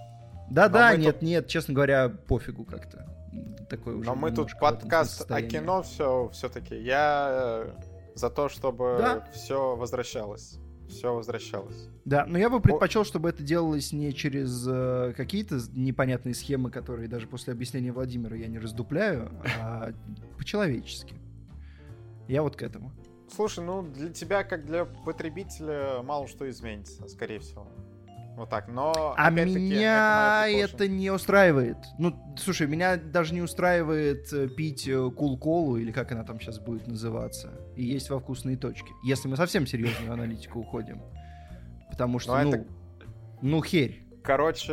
Да-да, нет-нет, тут... честно говоря, пофигу как-то. Такой уже Но мы тут подкаст о кино все все-таки. Я э, за то, чтобы да? все возвращалось все возвращалось. Да, но я бы предпочел, чтобы это делалось не через э, какие-то непонятные схемы, которые даже после объяснения Владимира я не раздупляю, а по-человечески. Я вот к этому. Слушай, ну для тебя, как для потребителя, мало что изменится, скорее всего. Вот так, но... А меня это, это не устраивает. Ну, слушай, меня даже не устраивает э, пить кул-колу, э, или как она там сейчас будет называться, и есть во вкусные точки. Если мы совсем серьезную аналитику уходим. Потому что, ну, ну, это... ну херь. Короче,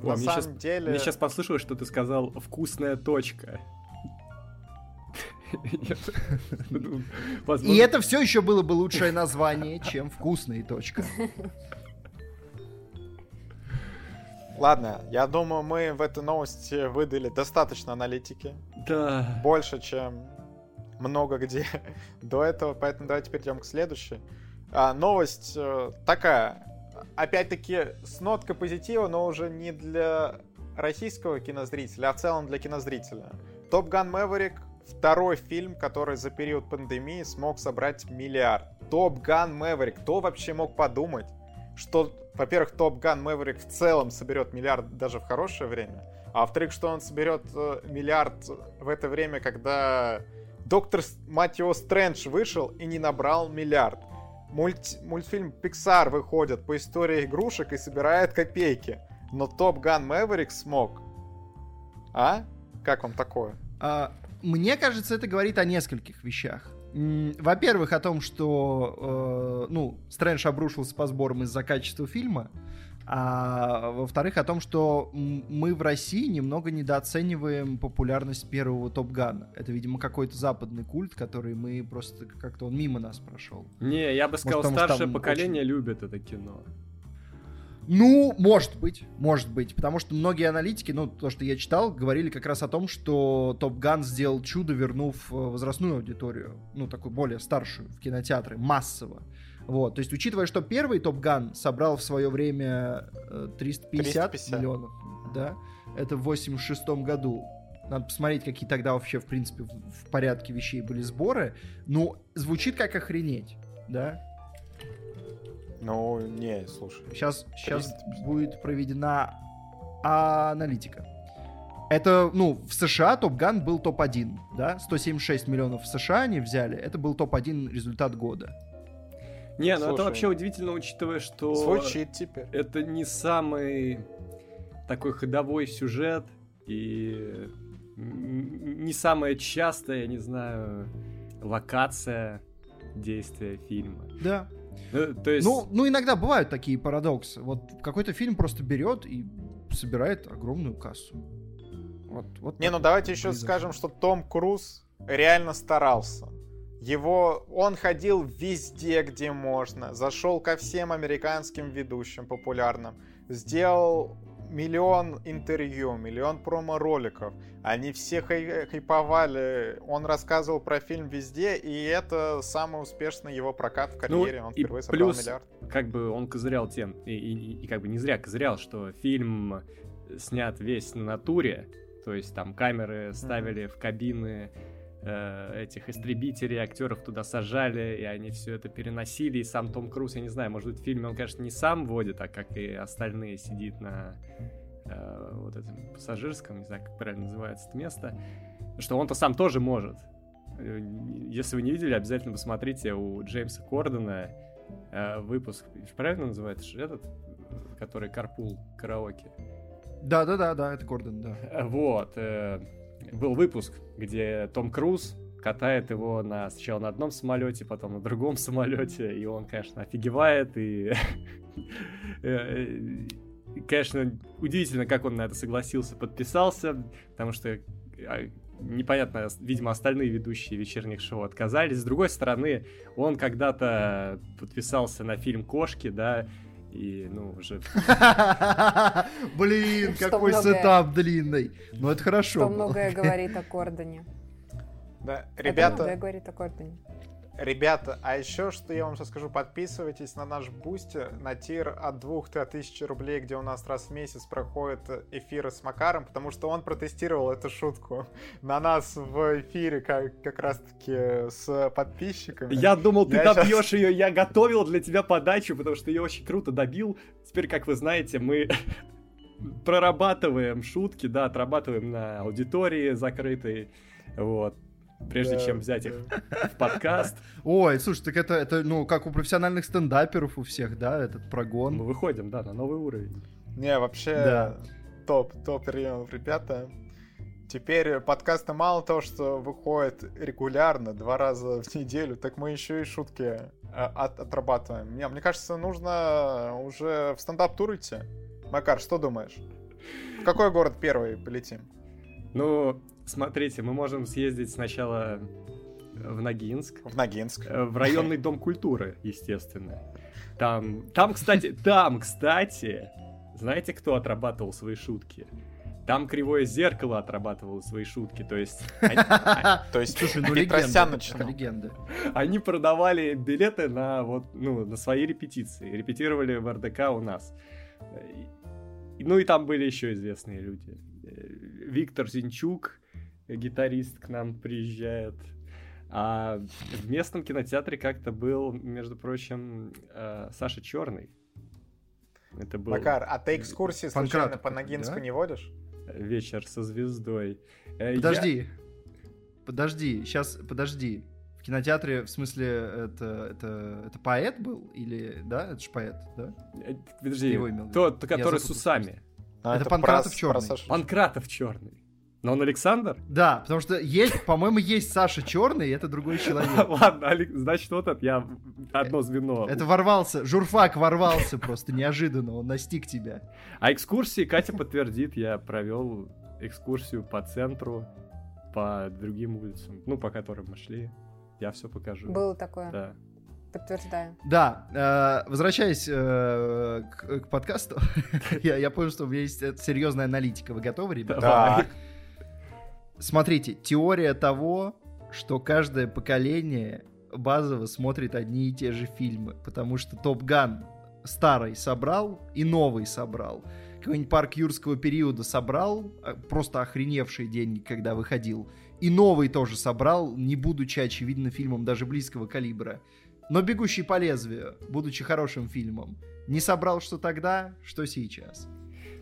на самом сейчас, деле... Мне сейчас послышалось, что ты сказал «вкусная точка». И это все еще было бы лучшее название, чем вкусная точка. Ладно, я думаю, мы в этой новости выдали достаточно аналитики. Да. Больше, чем много где до этого, поэтому давайте перейдем к следующей. А, новость э, такая. Опять-таки, с ноткой позитива, но уже не для российского кинозрителя, а в целом для кинозрителя. Top Gun Maverick второй фильм, который за период пандемии смог собрать миллиард. Top Gun Maverick. Кто вообще мог подумать, что, во-первых, Top Gun Maverick в целом соберет миллиард даже в хорошее время, а во-вторых, что он соберет э, миллиард в это время, когда Доктор, мать его, Стрэндж вышел и не набрал миллиард. Мульт... Мультфильм Pixar выходит по истории игрушек и собирает копейки. Но Топ Ган Мэверик смог. А? Как вам такое? А, мне кажется, это говорит о нескольких вещах. Во-первых, о том, что, э, ну, Стрэндж обрушился по сборам из-за качества фильма. А во-вторых, о том, что мы в России немного недооцениваем популярность первого Топ Гана. Это, видимо, какой-то западный культ, который мы просто как-то он мимо нас прошел. Не, я бы сказал, Может, старшее поколение очень... любит это кино. Ну, может быть, может быть, потому что многие аналитики, ну, то, что я читал, говорили как раз о том, что Топ Ган сделал чудо, вернув э, возрастную аудиторию, ну, такую более старшую в кинотеатры, массово. Вот, то есть, учитывая, что первый Топ Ган собрал в свое время 350, 350. миллионов, да, это в 86 году, надо посмотреть, какие тогда вообще, в принципе, в порядке вещей были сборы. Ну, звучит как охренеть, да? Ну, не, слушай. Сейчас, сейчас будет проведена аналитика. Это, ну, в США Топ Ган был топ-1, да? 176 миллионов в США они взяли. Это был топ-1 результат года. Не, ну Слушай, это вообще удивительно, учитывая, что... Звучит теперь. Это не самый такой ходовой сюжет и не самая частая, я не знаю, локация действия фильма. Да, ну, то есть... ну, ну, иногда бывают такие парадоксы. Вот какой-то фильм просто берет и собирает огромную кассу. Вот, вот Не, ну давайте еще произошло. скажем, что Том Круз реально старался. Его, он ходил везде, где можно, зашел ко всем американским ведущим популярным, сделал миллион интервью, миллион промо-роликов. Они все хай хайповали. Он рассказывал про фильм везде, и это самый успешный его прокат в ну, карьере. Ну, он впервые собрал плюс, миллиард. как бы он козырял тем, и, и, и как бы не зря козырял, что фильм снят весь на натуре, то есть там камеры ставили mm-hmm. в кабины э, этих истребителей, актеров туда сажали, и они все это переносили, и сам Том Круз, я не знаю, может быть, в фильме он, конечно, не сам водит, а как и остальные сидит на э, вот этом пассажирском, не знаю, как правильно называется это место, что он-то сам тоже может. Э, если вы не видели, обязательно посмотрите у Джеймса Кордона э, выпуск, правильно называется этот, который Карпул караоке? Да-да-да, да, это Кордон, да. Вот, э, был выпуск, где Том Круз катает его на, сначала на одном самолете, потом на другом самолете, и он, конечно, офигевает, и, э, конечно, удивительно, как он на это согласился, подписался, потому что а, непонятно, видимо, остальные ведущие вечерних шоу отказались. С другой стороны, он когда-то подписался на фильм «Кошки», да, и, ну, уже... Блин, какой сетап длинный. Ну, это хорошо. Что многое говорит о Кордоне. Да, ребята... Это многое говорит о Кордоне. Ребята, а еще, что я вам сейчас скажу, подписывайтесь на наш бустер на тир от 2000 рублей, где у нас раз в месяц проходит эфиры с Макаром, потому что он протестировал эту шутку на нас в эфире как, как раз-таки с подписчиками. Я думал, ты я добьешь сейчас... ее, я готовил для тебя подачу, потому что ее очень круто добил. Теперь, как вы знаете, мы прорабатываем шутки, да, отрабатываем на аудитории закрытой, вот прежде да, чем взять да. их в подкаст. Ой, слушай, так это, это, ну, как у профессиональных стендаперов у всех, да, этот прогон. Мы выходим, да, на новый уровень. Не, вообще, да. топ, топ приемов, ребята. Теперь подкасты мало того, что выходит регулярно, два раза в неделю, так мы еще и шутки а, от, отрабатываем. Мне, мне кажется, нужно уже в стендап-тур идти. Макар, что думаешь? В какой город первый полетим? Ну, Смотрите, мы можем съездить сначала в Ногинск. В Ногинск. Э, в районный дом культуры, естественно. Там, там, кстати, там, кстати, знаете, кто отрабатывал свои шутки? Там кривое зеркало отрабатывало свои шутки, то есть... То есть, слушай, ну легенда. Они продавали билеты на вот, ну, на свои репетиции. Репетировали в РДК у нас. Ну и там были еще известные люди. Э, Виктор Зинчук, гитарист к нам приезжает. А в местном кинотеатре как-то был, между прочим, э, Саша Черный. Это был... Макар, а ты экскурсии случайно по Ногинску да? не водишь? Вечер со звездой. Э, подожди. Я... Подожди, сейчас, подожди. В кинотеатре, в смысле, это, это, это поэт был? Или, да? Это же поэт, да? Э, подожди, его имел тот, который с усами. А, это, это Панкратов Черный. Панкратов Черный. Но он Александр? Да, потому что есть, по-моему, есть Саша Черный, и это другой человек. Ладно, значит, вот это я одно звено. Это ворвался, журфак ворвался просто неожиданно, он настиг тебя. А экскурсии Катя подтвердит, я провел экскурсию по центру, по другим улицам, ну, по которым мы шли. Я все покажу. Было такое. Да. Подтверждаю. Да, э, возвращаясь э, к, к подкасту, я, я понял, что у меня есть серьезная аналитика. Вы готовы, ребята? Да. Смотрите, теория того, что каждое поколение базово смотрит одни и те же фильмы, потому что Топ Ган старый собрал и новый собрал. Какой-нибудь парк юрского периода собрал, а, просто охреневшие деньги, когда выходил. И новый тоже собрал, не будучи, очевидно, фильмом даже близкого калибра. Но «Бегущий по лезвию», будучи хорошим фильмом, не собрал что тогда, что сейчас.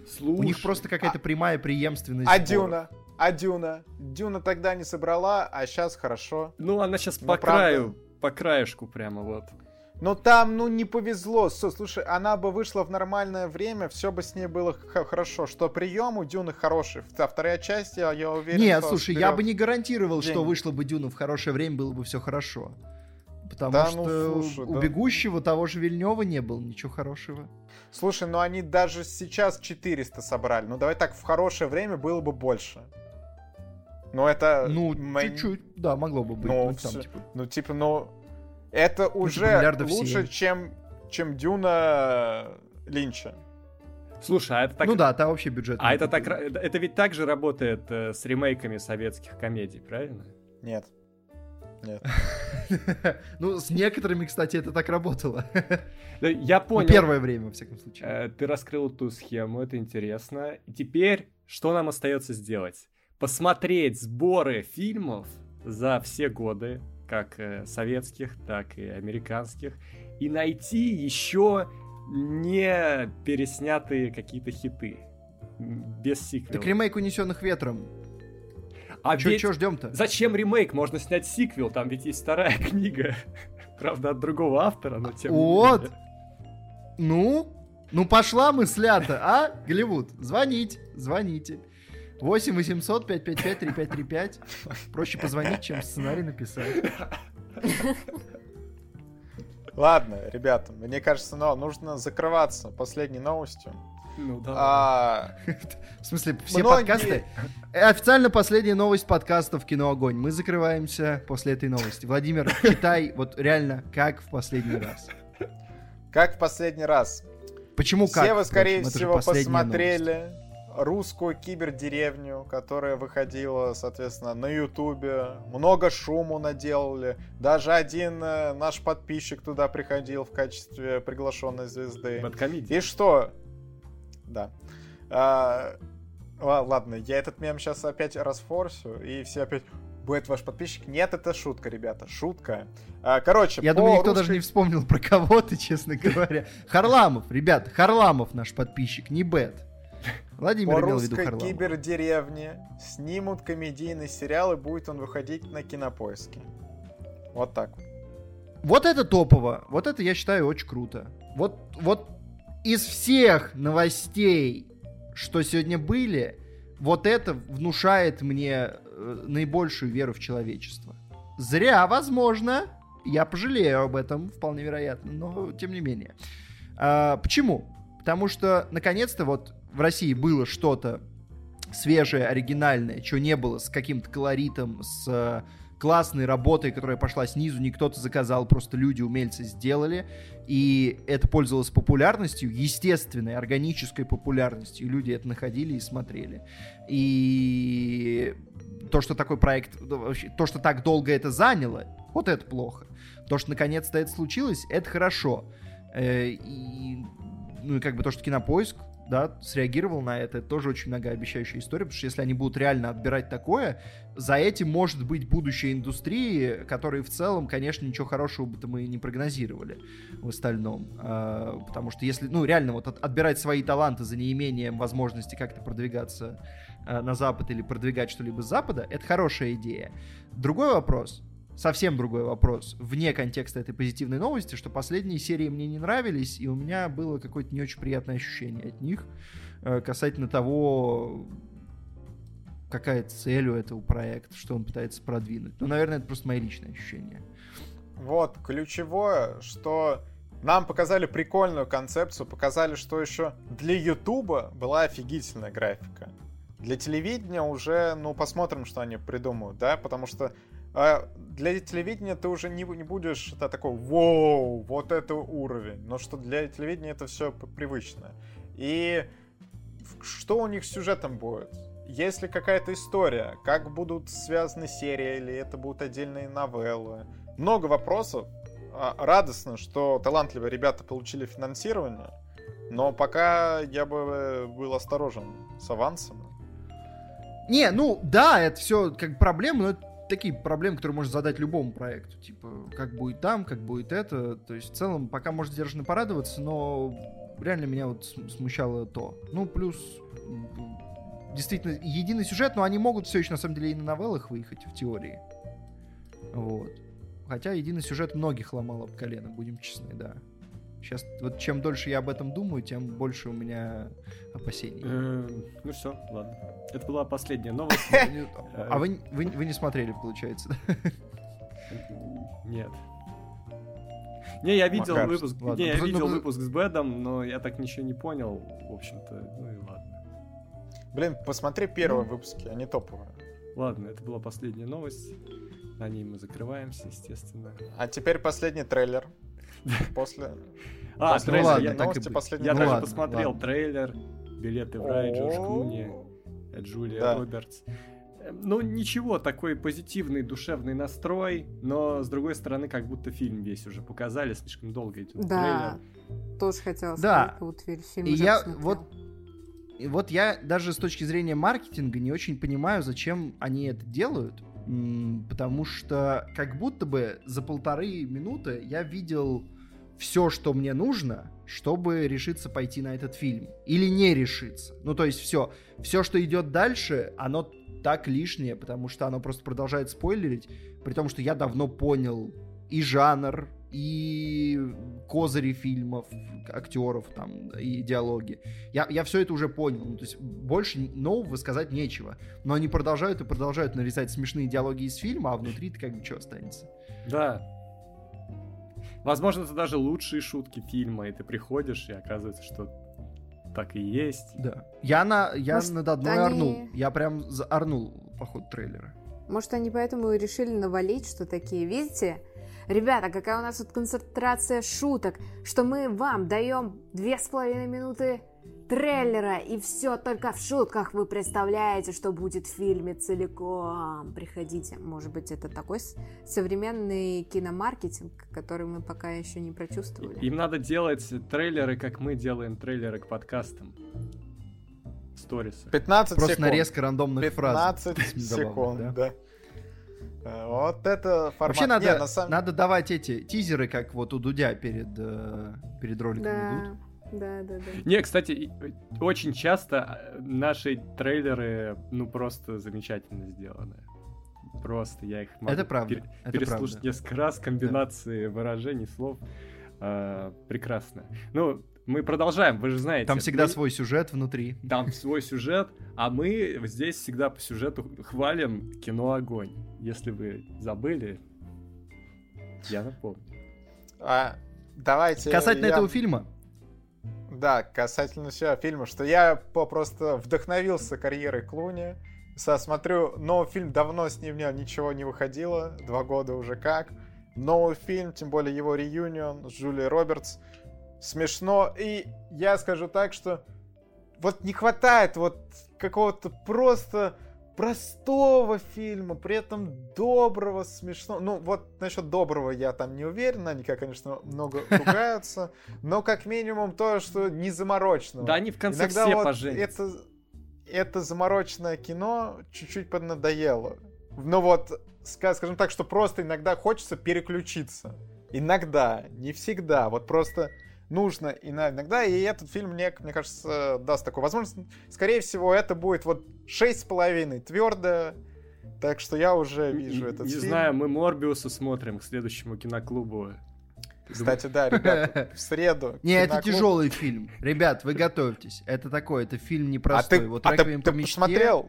Слушай, У них просто какая-то а... прямая преемственность. А Дюна? А Дюна? Дюна тогда не собрала, а сейчас хорошо. Ну, она сейчас ну, по правда. краю, по краешку прямо вот. Но там, ну, не повезло. Слушай, она бы вышла в нормальное время, все бы с ней было хорошо. Что прием у Дюны хороший. А вторая часть, я, я уверен, Нет, слушай, я бы не гарантировал, день. что вышло бы Дюна в хорошее время, было бы все хорошо. Потому да, что ну, слушай, у да. бегущего того же Вильнева не было ничего хорошего. Слушай, ну они даже сейчас 400 собрали. Ну давай так, в хорошее время было бы больше. Ну, это... Ну, чуть-чуть, да, могло бы быть. Ну, ну, там, типа... ну типа, ну... Это ну, уже ну, лучше, чем, чем Дюна Линча. Слушай, а это так... Ну да, там вообще бюджет. А это так... Это ведь так же работает э, с ремейками советских комедий, правильно? Нет. Нет. ну, с некоторыми, кстати, это так работало. Я ну, понял. первое время, во всяком случае. Э, ты раскрыл ту схему, это интересно. И теперь, что нам остается сделать? Посмотреть сборы фильмов за все годы, как э, советских, так и американских, и найти еще не переснятые какие-то хиты без сиквела. Так ремейк «Унесенных ветром». А чё, ведь... чё ждем-то? Зачем ремейк? Можно снять сиквел, там ведь есть вторая книга. Правда, от другого автора, но тем Вот. не менее. Ну, ну пошла мысля-то, а, Голливуд? Звонить, звоните. 8 800 555 3535. Проще позвонить, чем сценарий написать. Ладно, ребята, мне кажется, но нужно закрываться последней новостью. Ну, да. А, В смысле, все Многие- подкасты? Э, Официально последняя новость подкастов «Кино Огонь». Мы закрываемся после этой новости. Владимир, читай вот реально как в последний раз. как в последний раз. Почему как? Все вы, скорее всего, последняя новость. Русскую кибердеревню, которая выходила, соответственно, на Ютубе. Много шуму наделали. Даже один э, наш подписчик туда приходил в качестве приглашенной звезды. И что? Да. А, ла- ладно, я этот мем сейчас опять расфорсю, и все опять... Будет ваш подписчик? Нет, это шутка, ребята, шутка. А, короче, Я думаю, никто русской- даже не вспомнил про кого-то, честно говоря. Харламов, ребята, Харламов наш подписчик, не Бет. Владимир По имел в виду кибердеревне снимут комедийный сериал, и будет он выходить на кинопоиске. Вот так. Вот это топово. Вот это, я считаю, очень круто. Вот, вот из всех новостей, что сегодня были, вот это внушает мне э, наибольшую веру в человечество. Зря, возможно. Я пожалею об этом, вполне вероятно, но тем не менее. А, почему? Потому что, наконец-то, вот в России было что-то свежее, оригинальное, чего не было с каким-то колоритом, с э, классной работой, которая пошла снизу, не кто-то заказал, просто люди, умельцы сделали, и это пользовалось популярностью, естественной, органической популярностью, люди это находили и смотрели. И то, что такой проект, то, что так долго это заняло, вот это плохо. То, что наконец-то это случилось, это хорошо. Э, И, ну и как бы то, что Кинопоиск, да, среагировал на это, это тоже очень многообещающая история, потому что если они будут реально отбирать такое, за этим может быть будущее индустрии, которые в целом, конечно, ничего хорошего бы-то мы не прогнозировали в остальном. А, Потому что если, ну, реально вот от- отбирать свои таланты за неимением возможности как-то продвигаться а, на Запад или продвигать что-либо с Запада, это хорошая идея. Другой вопрос, совсем другой вопрос, вне контекста этой позитивной новости, что последние серии мне не нравились, и у меня было какое-то не очень приятное ощущение от них э, касательно того, какая цель у этого проекта, что он пытается продвинуть. Ну, наверное, это просто мои личные ощущения. Вот, ключевое, что нам показали прикольную концепцию, показали, что еще для Ютуба была офигительная графика. Для телевидения уже, ну, посмотрим, что они придумают, да, потому что э, для телевидения ты уже не, не будешь это такой, воу, вот это уровень, но что для телевидения это все привычно. И что у них с сюжетом будет? Есть ли какая-то история? Как будут связаны серии? Или это будут отдельные новеллы? Много вопросов. А, Радостно, что талантливые ребята получили финансирование. Но пока я бы э, был осторожен с авансом. Не, ну да, это все как проблемы, но это такие проблемы, которые можно задать любому проекту. Типа, как будет там, как будет это. То есть, в целом, пока можно сдержанно порадоваться, но реально меня вот см- смущало то. Ну, плюс действительно единый сюжет, но они могут все еще на самом деле и на новеллах выехать в теории. Вот. Хотя единый сюжет многих ломал об колено, будем честны, да. Сейчас, вот чем дольше я об этом думаю, тем больше у меня опасений. Э, Ну все, ладно. Это была последняя новость. А вы, вы, вы не смотрели, получается? Нет. Не, я видел Макар, выпуск. ладно. Не, я Ну, видел ну, выпуск с Бэдом, но я так ничего не понял. В общем-то, ну и ладно. Блин, посмотри первые Ну. выпуски, они топовые. Ладно, это была последняя новость. На ней мы закрываемся, естественно. А теперь последний трейлер. После... А, после трейлер, ладно, я, так и новости последний я Ну даже ладно, посмотрел ладно. трейлер. Билеты в рай, Джордж Клуни, э, Джулия Да. Робертс. Э, Ну, ничего, такой позитивный, душевный настрой, но, с другой стороны, как будто фильм весь уже показали, слишком долго идет Да, тоже хотела Да. сказать, как будто фильм И я посмотрел. вот И вот я даже с точки зрения маркетинга не очень понимаю, зачем они это делают. Потому что как будто бы за полторы минуты я видел все, что мне нужно, чтобы решиться пойти на этот фильм. Или не решиться. Ну, то есть все. Все, что идет дальше, оно так лишнее, потому что оно просто продолжает спойлерить, при том, что я давно понял и жанр, и козыри фильмов, актеров там, и диалоги. Я, я все это уже понял. Ну, то есть больше нового сказать нечего. Но они продолжают и продолжают нарезать смешные диалоги из фильма, а внутри-то как бы что останется. Да. Возможно, это даже лучшие шутки фильма, и ты приходишь, и оказывается, что так и есть. Да. Я, на, я Может, над одной они- орнул. Я прям за- орнул по ходу трейлера. Может, они поэтому и решили навалить, что такие, видите? Ребята, какая у нас тут концентрация шуток, что мы вам даем две с половиной минуты трейлера, и все только в шутках вы представляете, что будет в фильме целиком. Приходите. Может быть, это такой современный киномаркетинг, который мы пока еще не прочувствовали. Им надо делать трейлеры, как мы делаем трейлеры к подкастам. Сторисы. 15 Просто секунд. нарезка рандомных фраз. 15 Забавно, секунд, да? да. Э, Вот это формат. Вообще надо, Не, на самом- надо давать эти тизеры, как вот у Дудя перед, э, перед роликом идут. Да, да, да, да. Не, кстати, и- очень часто э, наши трейлеры, ну, просто замечательно сделаны. Просто я их могу Это правда, пере- это переслушать правда. несколько раз, комбинации выражений, слов. э, прекрасно. Ну, мы продолжаем, вы же знаете. Там всегда мы- свой сюжет внутри. Там свой сюжет, а мы здесь всегда по сюжету хвалим кино «Огонь». Если вы забыли, я напомню. А, давайте. Касательно я- этого фильма, Да, касательно всего фильма, что я просто вдохновился карьерой Клуни. Смотрю, новый фильм, давно с ним ничего не выходило, два года уже как. Новый фильм, тем более его реюнион с Джулией Робертс. Смешно. И я скажу так, что вот не хватает вот какого-то просто простого фильма, при этом доброго, смешного. Ну, вот насчет доброго я там не уверен, они, конечно, много ругаются, но как минимум то, что не замороченного. Да они в конце Иногда все вот поженятся. это, это замороченное кино чуть-чуть поднадоело. Ну вот, ска- скажем так, что просто иногда хочется переключиться. Иногда, не всегда. Вот просто нужно иногда, и этот фильм мне, мне кажется, даст такую возможность. Скорее всего, это будет вот шесть с половиной твердо, так что я уже вижу Не- этот Не фильм. знаю, мы Морбиуса смотрим к следующему киноклубу. Кстати, да, ребята, в среду. Не, это тяжелый фильм. Ребят, вы готовьтесь. Это такой, это фильм А непростой. ты, вот а ты, «Реквием ты по мечте», посмотрел?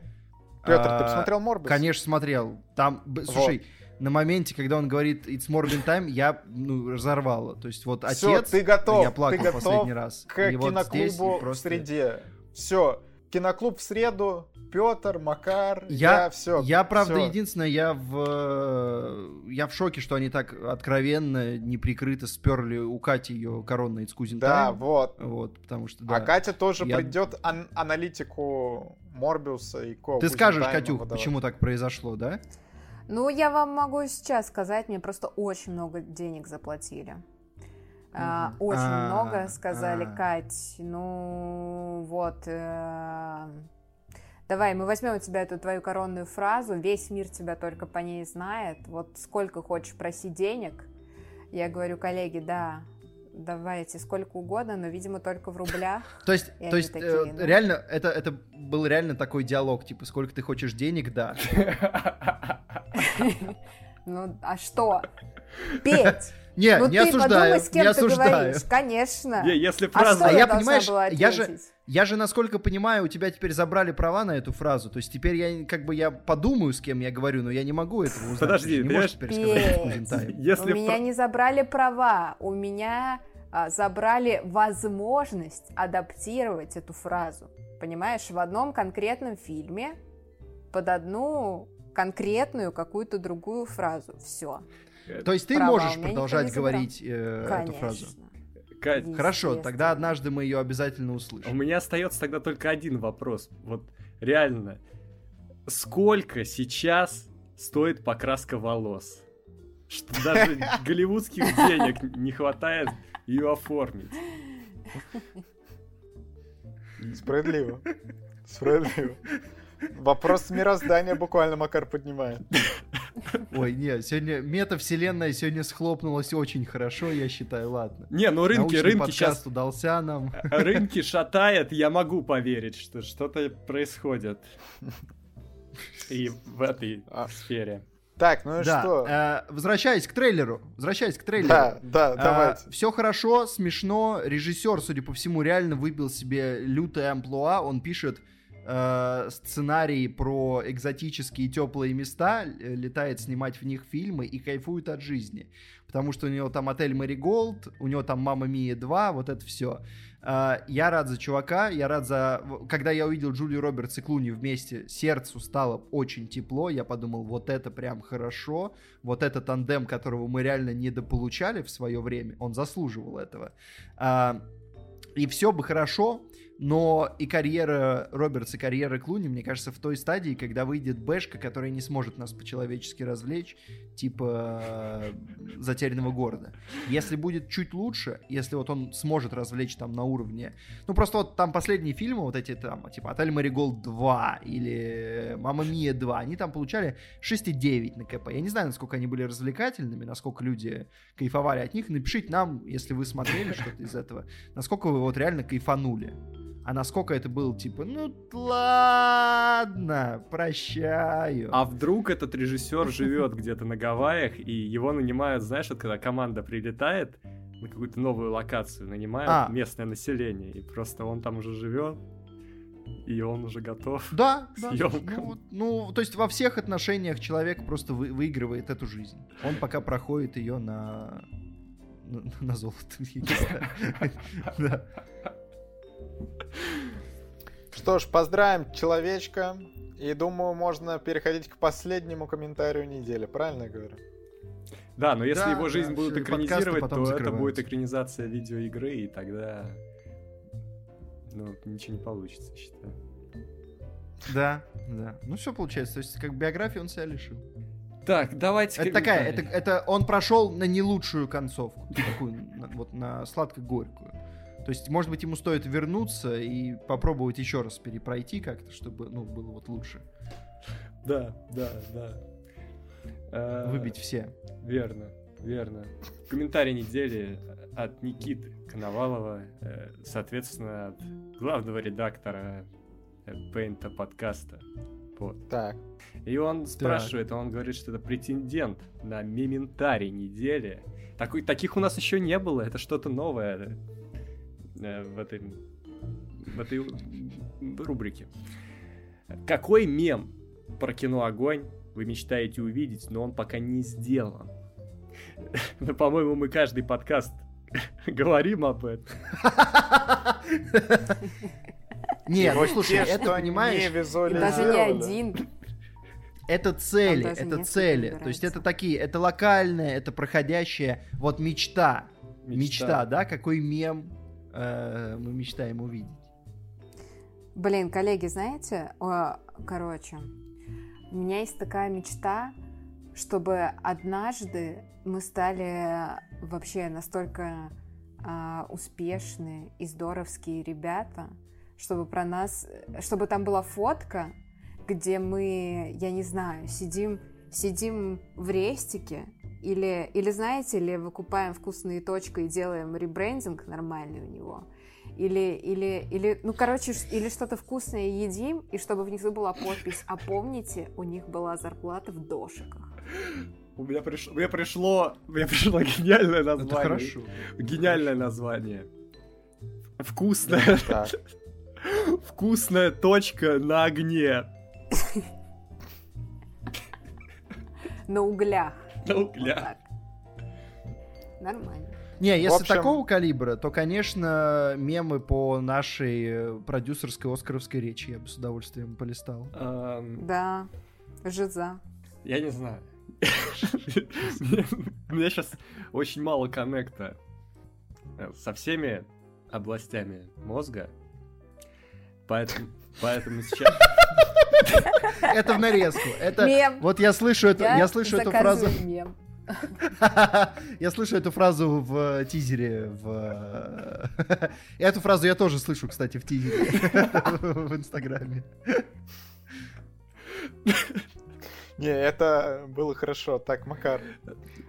Петр, ты а, посмотрел Морбиус? Конечно, смотрел. Там, слушай, на моменте, когда он говорит «It's Morbin Time», я, ну, разорвало. То есть вот Всё, отец... ты готов, Я плакал ты готов последний раз. к И вот здесь киноклубу просто- в среде. Все, киноклуб в среду, Петр, Макар, Я, я, все. я, правда, единственное, я в, э, я в шоке, что они так откровенно, неприкрыто сперли у Кати ее коронный It's Да, вот. Вот, потому что, А да. Катя тоже Я- придет ан- аналитику Морбиуса и Ко. Ты скажешь, Катюх, выдавать. почему так произошло, да? Ну, я вам могу сейчас сказать, мне просто очень много денег заплатили. А, очень А, много сказали, а. Кать. Ну, вот. э, Давай, мы возьмем у тебя эту твою коронную фразу. Весь мир тебя только по ней знает. Вот сколько хочешь проси денег. Я говорю, коллеги, да, давайте сколько угодно, но, видимо, только в рублях. То есть, то есть такие, э, ну. реально, это, это был реально такой диалог, типа, сколько ты хочешь денег, да. Ну, а что? Петь! Не, ну, не ты осуждаю, подумай, с кем не ты осуждаю. говоришь. Конечно. Не, Если А фраза... что А я, я, должна понимаешь, была я же-? Я же, насколько понимаю, у тебя теперь забрали права на эту фразу. То есть теперь я как бы я подумаю, с кем я говорю, но я не могу этого узнать. Подожди, Ты не можешь теперь сказать. Если у меня не забрали права, у меня а, забрали возможность адаптировать эту фразу. Понимаешь, в одном конкретном фильме под одну конкретную какую-то другую фразу. Все. То есть ты Права, можешь у продолжать говорить э, эту фразу. Кать, Хорошо, тогда однажды мы ее обязательно у услышим. меня остается тогда только один вопрос. Вот реально, сколько сейчас стоит покраска волос? Что даже голливудских денег не хватает ее оформить. Справедливо. Справедливо. Вопрос мироздания буквально Макар поднимает. Ой, не, сегодня метавселенная сегодня схлопнулась очень хорошо, я считаю, ладно. Не, ну рынки, Научный рынки сейчас удался нам. рынки шатает, я могу поверить, что что-то происходит. И в этой А. сфере. Так, ну и да, что? э, возвращаясь к трейлеру, возвращаясь к трейлеру. Да, да, давайте. все хорошо, смешно. Режиссер, судя по всему, реально выбил себе лютое амплуа. Он пишет э, сценарий про экзотические теплые места, летает снимать в них фильмы и кайфует от жизни. Потому что у него там отель Мэри Голд, у него там Мама Мия 2, вот это все. Э, я рад за чувака, я рад за... Когда я увидел Джулию Робертс и Клуни вместе, сердцу стало очень тепло, я подумал, вот это прям хорошо, вот этот тандем, которого мы реально недополучали в свое время, он заслуживал этого. Э, и все бы хорошо, но и карьера Робертс, и карьера Клуни, мне кажется, в той стадии, когда выйдет Бэшка, которая не сможет нас по-человечески развлечь, типа э, «Затерянного города». Если будет чуть лучше, если вот он сможет развлечь там на уровне... Ну, просто вот там последние фильмы, вот эти там, типа «Отель Маригол 2» или «Мама Мия 2», они там получали 6,9 на КП. Я не знаю, насколько они были развлекательными, насколько люди кайфовали от них. Напишите нам, если вы смотрели что-то из этого, насколько вы вот реально кайфанули. А насколько это было, типа, ну ладно, прощаю. А вдруг этот режиссер живет где-то на Гавайях, и его нанимают, знаешь, вот когда команда прилетает на какую-то новую локацию, нанимают а. местное население, и просто он там уже живет, и он уже готов да, к. Да, ну, ну, то есть во всех отношениях человек просто вы, выигрывает эту жизнь. Он пока проходит ее на на, на золото. Да. Что ж, поздравим человечка. И думаю, можно переходить к последнему комментарию недели. Правильно я говорю? Да, но если да, его жизнь да, будут экранизировать, то это будет экранизация видеоигры, и тогда ну, ничего не получится, считаю. Да, да. Ну все получается. То есть, как биографию он себя лишил. Так, давайте. Это такая, это, это он прошел на не лучшую концовку, такую, вот на сладко-горькую. То есть, может быть, ему стоит вернуться и попробовать еще раз перепройти как-то, чтобы, ну, было вот лучше. Да, да, да. Э, Выбить все. Верно, верно. Комментарий недели от Никиты Коновалова, э, соответственно, от главного редактора Пейнта подкаста. Вот. Так. И он спрашивает, так. он говорит, что это претендент на мементарий недели. Такой, таких у нас еще не было, это что-то новое. Э, в этой, в этой рубрике. Какой мем про кино «Огонь» вы мечтаете увидеть, но он пока не сделан? Ну, по-моему, мы каждый подкаст говорим об этом. Нет, ну слушай, это понимаешь... Даже не один. Это цели, это цели. То есть это такие, это локальные, это проходящая вот мечта. Мечта, да, какой мем э, мы мечтаем увидеть. Блин, коллеги, знаете, о, короче, у меня есть такая мечта, чтобы однажды мы стали вообще настолько э, успешные и здоровские ребята, чтобы про нас, чтобы там была фотка, где мы, я не знаю, сидим, сидим в рестике, или, или знаете, или выкупаем вкусные точки и делаем ребрендинг нормальный у него. Или, или, или, ну, короче, или что-то вкусное едим, и чтобы внизу была подпись «А помните, у них была зарплата в дошиках». У меня, приш... у меня пришло, у меня пришло гениальное название. Это хорошо. Гениальное название. Вкусная. Вкусная точка на огне. На углях. На углях. Нормально. Не, если общем... такого калибра, то, конечно, мемы по нашей э, продюсерской оскаровской речи я бы с удовольствием полистал. Да, жиза. Я не знаю. У меня сейчас очень мало коннекта э, со всеми областями мозга. Поэтому, поэтому сейчас... Это в нарезку. Это. Вот я слышу эту, я, слышу эту фразу. Я слышу эту фразу в тизере. В... Эту фразу я тоже слышу, кстати, в тизере в Инстаграме. Не, это было хорошо. Так, Макар.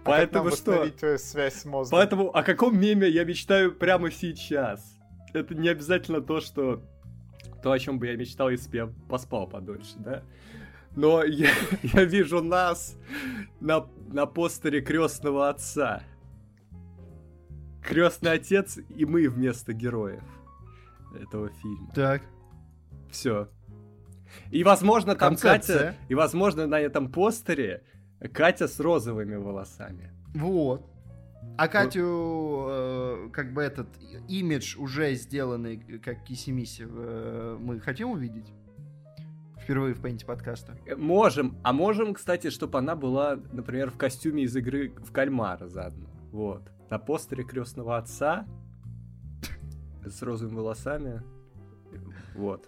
Поэтому а что? твою связь с мозгом? Поэтому о каком меме я мечтаю прямо сейчас? Это не обязательно то, что то, о чем бы я мечтал, если бы я поспал подольше, да? Но я, я вижу нас на, на постере крестного отца. Крестный отец и мы вместо героев этого фильма. Так. Все. И, возможно, там Концепция. Катя... И, возможно, на этом постере Катя с розовыми волосами. Вот. А Катю, э, как бы этот имидж уже сделанный, как Кисимиси, э, мы хотим увидеть? Впервые в пейнте подкаста. Э, Можем. А можем, кстати, чтобы она была, например, в костюме из игры в кальмара заодно. Вот. На постере крестного отца с розовыми волосами. Вот.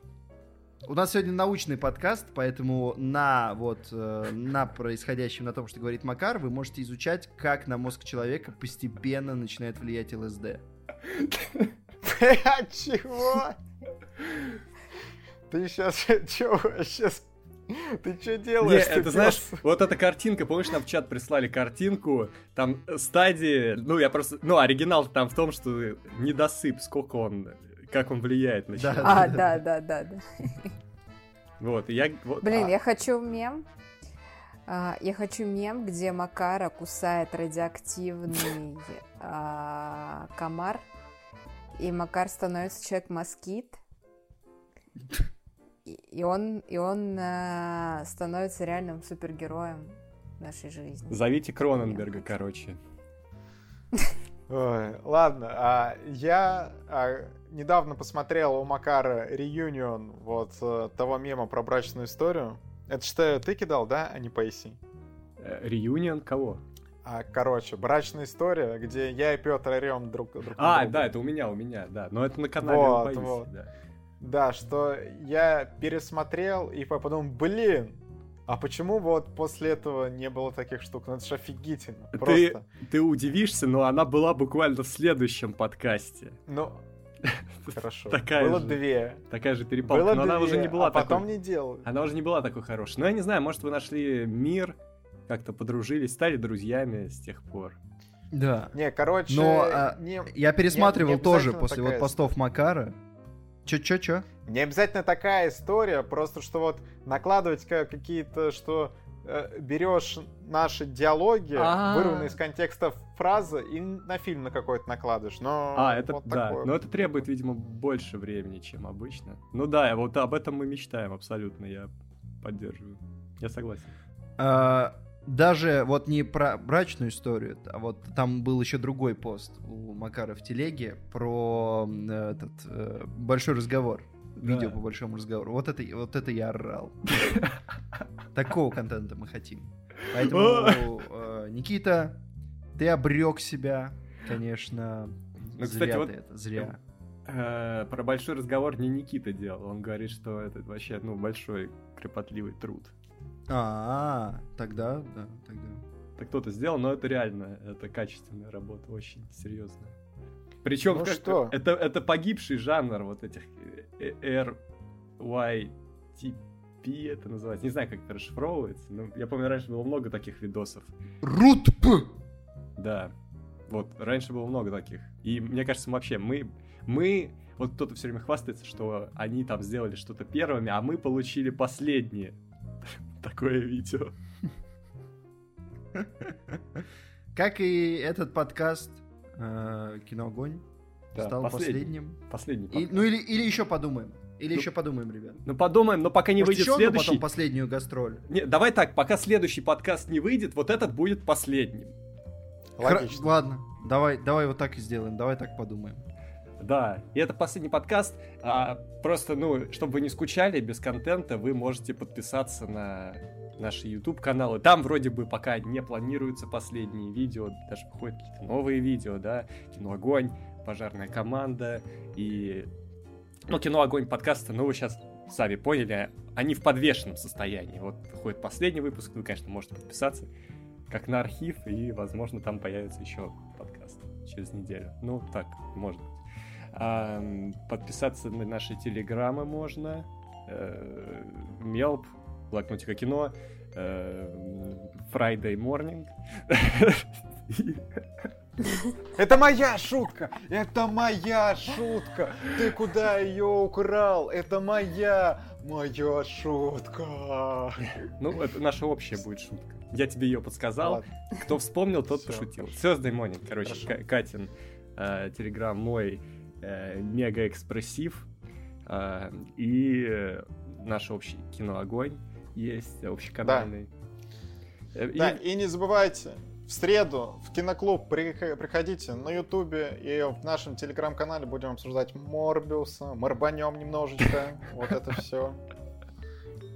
У нас сегодня научный подкаст, поэтому на вот на происходящем, на том, что говорит Макар, вы можете изучать, как на мозг человека постепенно начинает влиять ЛСД. Чего? Ты сейчас что сейчас? Ты что делаешь? Не, это знаешь, вот эта картинка, помнишь, нам в чат прислали картинку, там стадии, ну я просто, ну оригинал там в том, что недосып, сколько он, как он влияет на человека. А, да, да, да, да. Вот, и я... Вот, Блин, а, я хочу мем. А, я хочу мем, где Макара кусает радиоактивный а, комар, и Макар становится человек-москит, и, и он, и он а, становится реальным супергероем нашей жизни. Зовите Кроненберга, короче. Ой, ладно, а я а, недавно посмотрел у Макара реюнион вот э, того мема про брачную историю. Это что ты кидал, да, а не Пейси? Э, Реюнион кого? А, короче, брачная история, где я и Петр орем друг, друг А, на друга. да, это у меня, у меня, да. Но это на канале Вот, Паиси, вот. да. Да, что я пересмотрел и подумал, блин, а почему вот после этого не было таких штук? Ну это же офигительно. Ты, Просто. ты удивишься, но она была буквально в следующем подкасте. Ну, хорошо. Такая было же. две. Такая же перепалка, Было но она две, уже не была а потом такой. не делали. Она уже не была такой хорошей. Но я не знаю, может вы нашли мир, как-то подружились, стали друзьями с тех пор. Да. Не, короче, Но, а, не, Я пересматривал не тоже обязательно после вот постов Макара. Чё-чё-чё? не обязательно такая история, просто что вот накладывать ка- какие-то, что э, берешь наши диалоги, А. вырванные из контекста фразы, и на фильм на какой-то накладываешь. Но А, это вот да. такое. Но это требует, видимо, больше времени, чем обычно. Ну да, вот об этом мы мечтаем абсолютно, я поддерживаю. Я согласен. А, даже вот не про брачную историю, а вот там был еще другой пост у Макара в телеге про этот э, большой разговор. Да. Видео по большому разговору. Вот это, вот это я орал. Такого контента мы хотим. Поэтому, э, Никита, ты обрек себя, конечно. Ну, зря кстати, вот- это, зря. Э, Про большой разговор не Никита делал. Он говорит, что это вообще, ну, большой кропотливый труд. А, тогда, да, тогда. Это кто-то сделал, но это реально, это качественная работа, очень серьезная. Причем Ну как- что? Это, это погибший жанр вот этих э, э, RYTP это называется. Не знаю, как это расшифровывается, но я помню, раньше было много таких видосов. Рутп! Да. Вот, раньше было много таких. И мне кажется, вообще, мы, мы, вот кто-то все время хвастается, что они там сделали что-то первыми, а мы получили последнее такое видео. Как и этот подкаст э, Киноогонь Да, стал последний. последним. Последний. И- подкаст. ну или, или еще подумаем. Или Ну, еще подумаем, ребят. Ну подумаем, но пока не Может, выйдет еще следующий. потом последнюю гастроль. Не, давай так, пока следующий подкаст не выйдет, вот этот будет последним. Логично. Хра- Ладно, давай, давай вот так и сделаем. Давай так подумаем. Да, и это последний подкаст. А, просто, ну, чтобы вы не скучали без контента, вы можете подписаться на наши YouTube каналы. Там вроде бы пока не планируются последние видео, даже выходят какие-то новые видео, да, Кино Огонь, Пожарная команда и... Ну, Кино Огонь подкаста, ну, вы сейчас сами поняли, они в подвешенном состоянии. Вот выходит последний выпуск, вы, конечно, можете подписаться, как на архив, и, возможно, там появится еще подкаст через неделю. Ну, так, может подписаться на наши телеграммы можно. Э, Мелп, Блокнотика кино, э, Friday Morning. Это моя шутка! Это моя шутка! Ты куда ее украл? Это моя, моя шутка! Ну, это наша общая будет шутка. Я тебе ее подсказал. Ладно. Кто вспомнил, тот Всё. пошутил. Звездный Morning, короче, Катин. э, Телеграм мой э, мега expressive. Э, И э, наш общий кино Огонь есть, общеканальный. Да. И... да, и не забывайте, в среду в киноклуб приходите на ютубе и в нашем телеграм-канале будем обсуждать Морбиуса, морбанем немножечко, вот это все.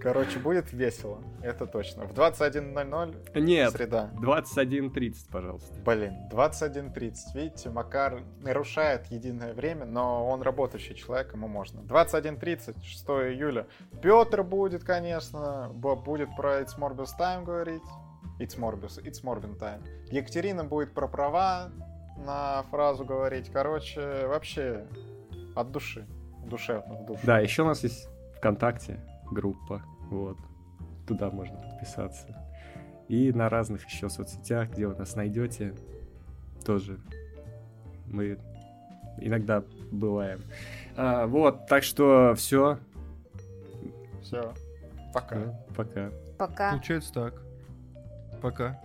Короче, будет весело, это точно. В 21.00 Нет, среда. 21.30, пожалуйста. Блин, 21.30. Видите, Макар нарушает единое время, но он работающий человек, ему можно. 21.30, 6 июля. Петр будет, конечно, будет про It's Morbius Time говорить. It's Morbius, It's Morbin Time. Екатерина будет про права на фразу говорить. Короче, вообще от души. Душевно, в душу. Да, еще у нас есть ВКонтакте группа вот. Туда можно подписаться. И на разных еще соцсетях, где вы нас найдете, тоже мы иногда бываем. А, вот, так что все. Все. Пока. Да, пока. Пока. Получается так. Пока.